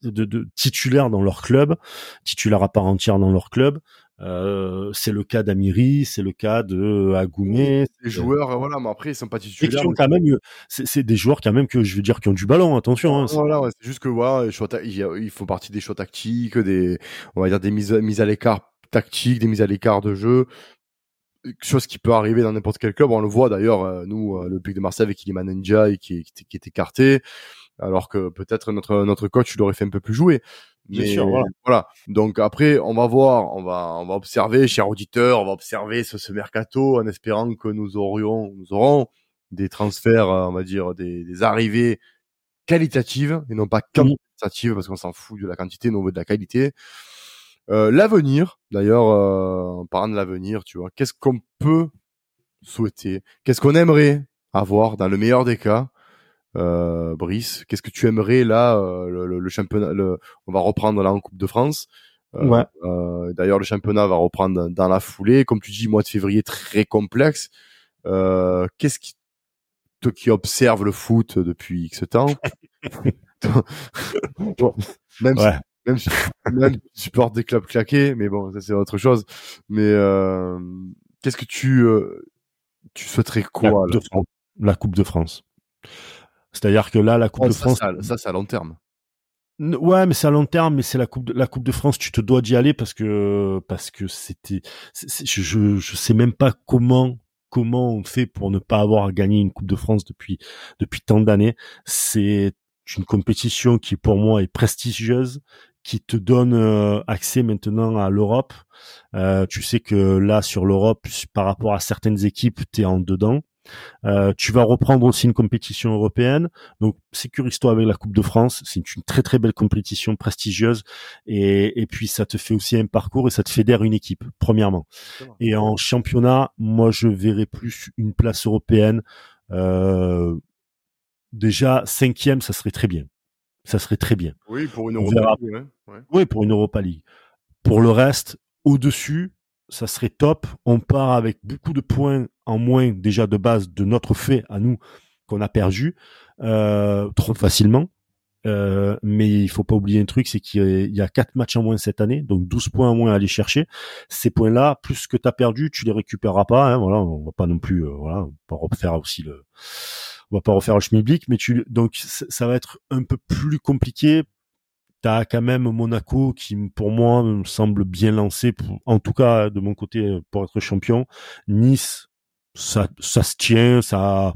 de, de titulaires dans leur club, titulaires à part entière dans leur club. Euh, c'est le cas d'Amiri, c'est le cas de Agoumé. Les joueurs, voilà, mais après ils sont pas titulaires. quand même, c'est des joueurs quand même que je veux dire qui ont du ballon. Attention. Hein, voilà, c'est juste que voilà, ils font partie des choix tactiques, des, on va dire des mises, mises à l'écart tactiques, des mises à l'écart de jeu chose qui peut arriver dans n'importe quel club. On le voit d'ailleurs, euh, nous, euh, le Puy de Marseille avec Iliman Ndiaye qui, qui, qui est écarté, alors que peut-être notre notre coach l'aurait fait un peu plus jouer. Mais sûr, voilà. Donc après, on va voir, on va, on va observer, chers auditeurs, on va observer ce, ce mercato en espérant que nous aurions, nous aurons des transferts, euh, on va dire, des, des arrivées qualitatives et non pas quantitatives parce qu'on s'en fout de la quantité, mais on veut de la qualité. Euh, l'avenir, d'ailleurs, euh, en parlant de l'avenir, tu vois, qu'est-ce qu'on peut souhaiter? Qu'est-ce qu'on aimerait avoir dans le meilleur des cas? Brice, qu'est-ce que tu aimerais là euh, le, championnat le, On va reprendre là en Coupe de France. Euh, ouais. Euh, d'ailleurs, le championnat va reprendre dans la foulée. Comme tu dis, mois de février très complexe. Qu'est-ce qui toi qui observe le foot depuis X temps, même, si, même, si, même tu supportes des clubs claqués, mais bon, ça c'est autre chose. Mais qu'est-ce que tu tu souhaiterais quoi la coupe de France. C'est-à-dire que là, la Coupe de France. Ça, c'est à long terme. Ouais, mais c'est à long terme, mais c'est la coupe de la Coupe de France. Tu te dois d'y aller parce que parce que c'était. Je je sais même pas comment comment on fait pour ne pas avoir gagné une Coupe de France depuis depuis tant d'années. C'est une compétition qui pour moi est prestigieuse, qui te donne euh, accès maintenant à l'Europe. Euh, tu sais que là sur l'Europe, par rapport à certaines équipes, tu es en dedans. Euh, tu vas reprendre aussi une compétition européenne. Donc, sécurise-toi avec la Coupe de France. C'est une très très belle compétition prestigieuse. Et, et puis, ça te fait aussi un parcours et ça te fédère une équipe, premièrement. Et en championnat, moi, je verrais plus une place européenne. Euh, déjà, cinquième, ça serait très bien. Ça serait très bien. Oui, pour une Europa League. Oui, pour une Europa League. Pour le reste, au-dessus, ça serait top. On part avec beaucoup de points en moins déjà de base de notre fait à nous qu'on a perdu euh, trop facilement. Euh, mais il faut pas oublier un truc, c'est qu'il y a quatre matchs en moins cette année, donc 12 points en moins à aller chercher. Ces points-là, plus que tu as perdu, tu les récupéreras pas. Hein, voilà, on va pas non plus, euh, voilà, va pas refaire aussi le, on va pas refaire le schmilblick, mais tu, donc ça va être un peu plus compliqué t'as quand même Monaco qui, pour moi, me semble bien lancé, en tout cas de mon côté, pour être champion. Nice, ça, ça se tient, ça,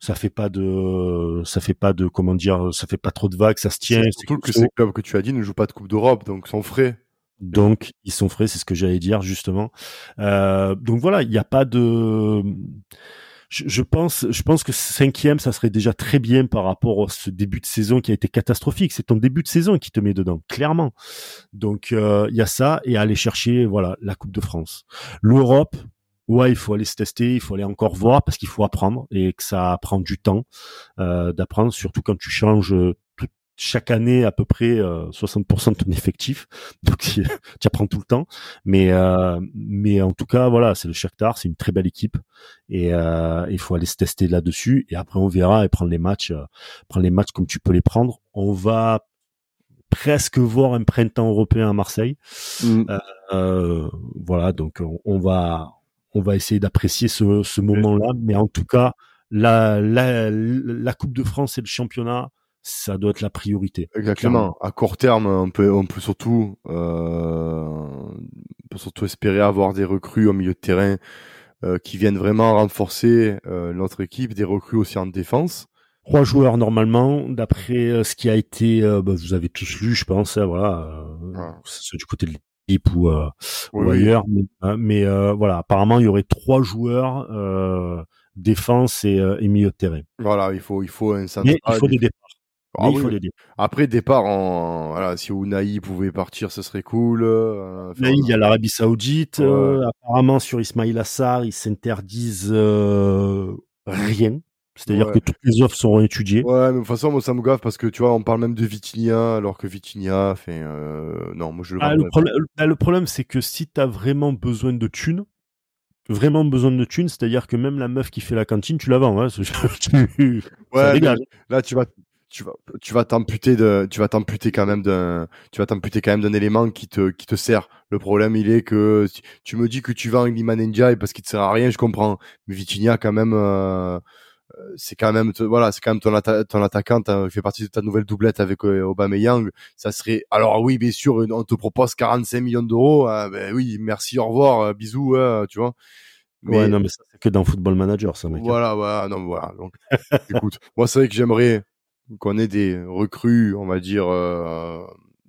ça fait pas de, ça fait pas de, comment dire, ça fait pas trop de vagues, ça se tient. Surtout que ces clubs que tu as dit ne jouent pas de Coupe d'Europe, donc sont frais. Donc ils sont frais, c'est ce que j'allais dire justement. Euh, donc voilà, il n'y a pas de je, pense, je pense que cinquième, ça serait déjà très bien par rapport à ce début de saison qui a été catastrophique. C'est ton début de saison qui te met dedans, clairement. Donc euh, il y a ça et aller chercher, voilà, la Coupe de France, l'Europe. Ouais, il faut aller se tester, il faut aller encore voir parce qu'il faut apprendre et que ça prend du temps euh, d'apprendre, surtout quand tu changes chaque année à peu près 60% euh, de ton effectif, donc tu apprends tout le temps. Mais euh, mais en tout cas voilà, c'est le Shakhtar, c'est une très belle équipe et euh, il faut aller se tester là-dessus et après on verra et prendre les matchs, prendre les matchs comme tu peux les prendre. On va presque voir un printemps européen à Marseille. Mm. voilà, donc on, va on va essayer d'apprécier ce, ce moment-là, mais en tout cas la, la la Coupe de France et le championnat ça doit être la priorité. Exactement. À court terme, on peut, on peut surtout, euh, on peut surtout espérer avoir des recrues au milieu de terrain euh, qui viennent vraiment renforcer euh, notre équipe, des recrues aussi en défense. Trois joueurs normalement, d'après ce qui a été, bah, vous avez tous lu, je pense, hein, voilà, c'est du côté de ou, ou ailleurs, mais, voilà, apparemment il y aurait trois joueurs défense et, et milieu de terrain. Voilà, il faut, il faut un central. Mais il faut des départs. Ah Après, départ, en... voilà, si Ounaï pouvait partir, ce serait cool. Euh, il y a l'Arabie Saoudite. Euh, apparemment, sur Ismail Assar, ils s'interdisent euh, rien. C'est-à-dire que toutes les offres seront étudiées. Ouais, mais de toute façon, moi, ça me gaffe parce que tu vois, on parle même de Vitinia, alors que Vitinia, fait, non, moi je le. Ah, le, problème, bah, le, problème, c'est que si tu as vraiment besoin de thunes, vraiment besoin de thunes, c'est-à-dire que même la meuf qui fait la cantine, tu la vends. Hein, ouais, là, tu vas, tu vas tu vas t'amputer de tu vas t'amputer quand même d'un tu vas t'amputer quand même d'un élément qui te qui te sert le problème il est que tu me dis que tu vas en Liman parce qu'il te sert à rien je comprends mais Vitinha quand même euh, euh, c'est quand même voilà c'est quand même ton, ton attaquant il fait partie de ta nouvelle doublette avec euh, Aubameyang ça serait alors oui bien sûr on te propose 45 millions d'euros hein, ben oui merci au revoir bisous tu vois mais, ouais non mais ça c'est que dans Football Manager ça mec hein. voilà voilà non voilà donc écoute moi c'est vrai que j'aimerais qu'on ait des recrues, on va dire, euh,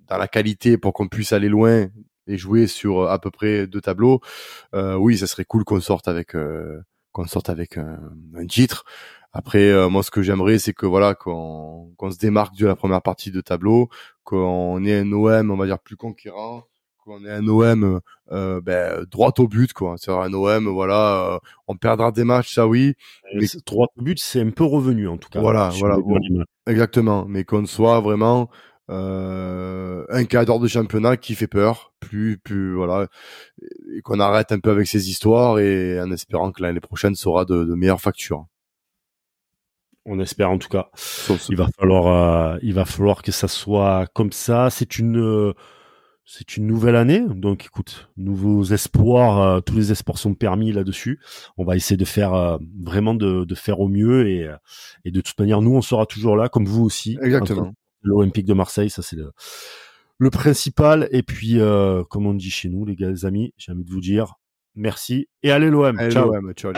dans la qualité pour qu'on puisse aller loin et jouer sur à peu près deux tableaux, euh, oui, ça serait cool qu'on sorte avec euh, qu'on sorte avec un, titre. Après, moi, ce que j'aimerais, c'est que voilà, qu'on qu'on se démarque de la première partie de tableau, qu'on ait un OM, on va dire, plus conquérant, qu'on ait un OM euh, ben, droit au but quoi. C'est un OM voilà euh, on perdra des matchs ça oui mais droit au but c'est un peu revenu en tout cas. Voilà voilà exactement mais qu'on soit vraiment euh, un cadre de championnat qui fait peur plus plus voilà et qu'on arrête un peu avec ces histoires et en espérant que l'année prochaine sera de, de meilleures factures on espère en tout cas. Il va falloir, euh, il va falloir que ça soit comme ça. C'est une, c'est une nouvelle année, donc écoute, nouveaux espoirs, euh, tous les espoirs sont permis là-dessus. On va essayer de faire euh, vraiment de, faire au mieux et, euh, et de toute manière, nous, on sera toujours là, comme vous aussi. Exactement. L'Olympique de Marseille, ça c'est le, le principal. Et puis, comme on dit chez nous, les gars, les amis, j'ai envie de vous dire merci et allez l'OM. Ciao. ciao.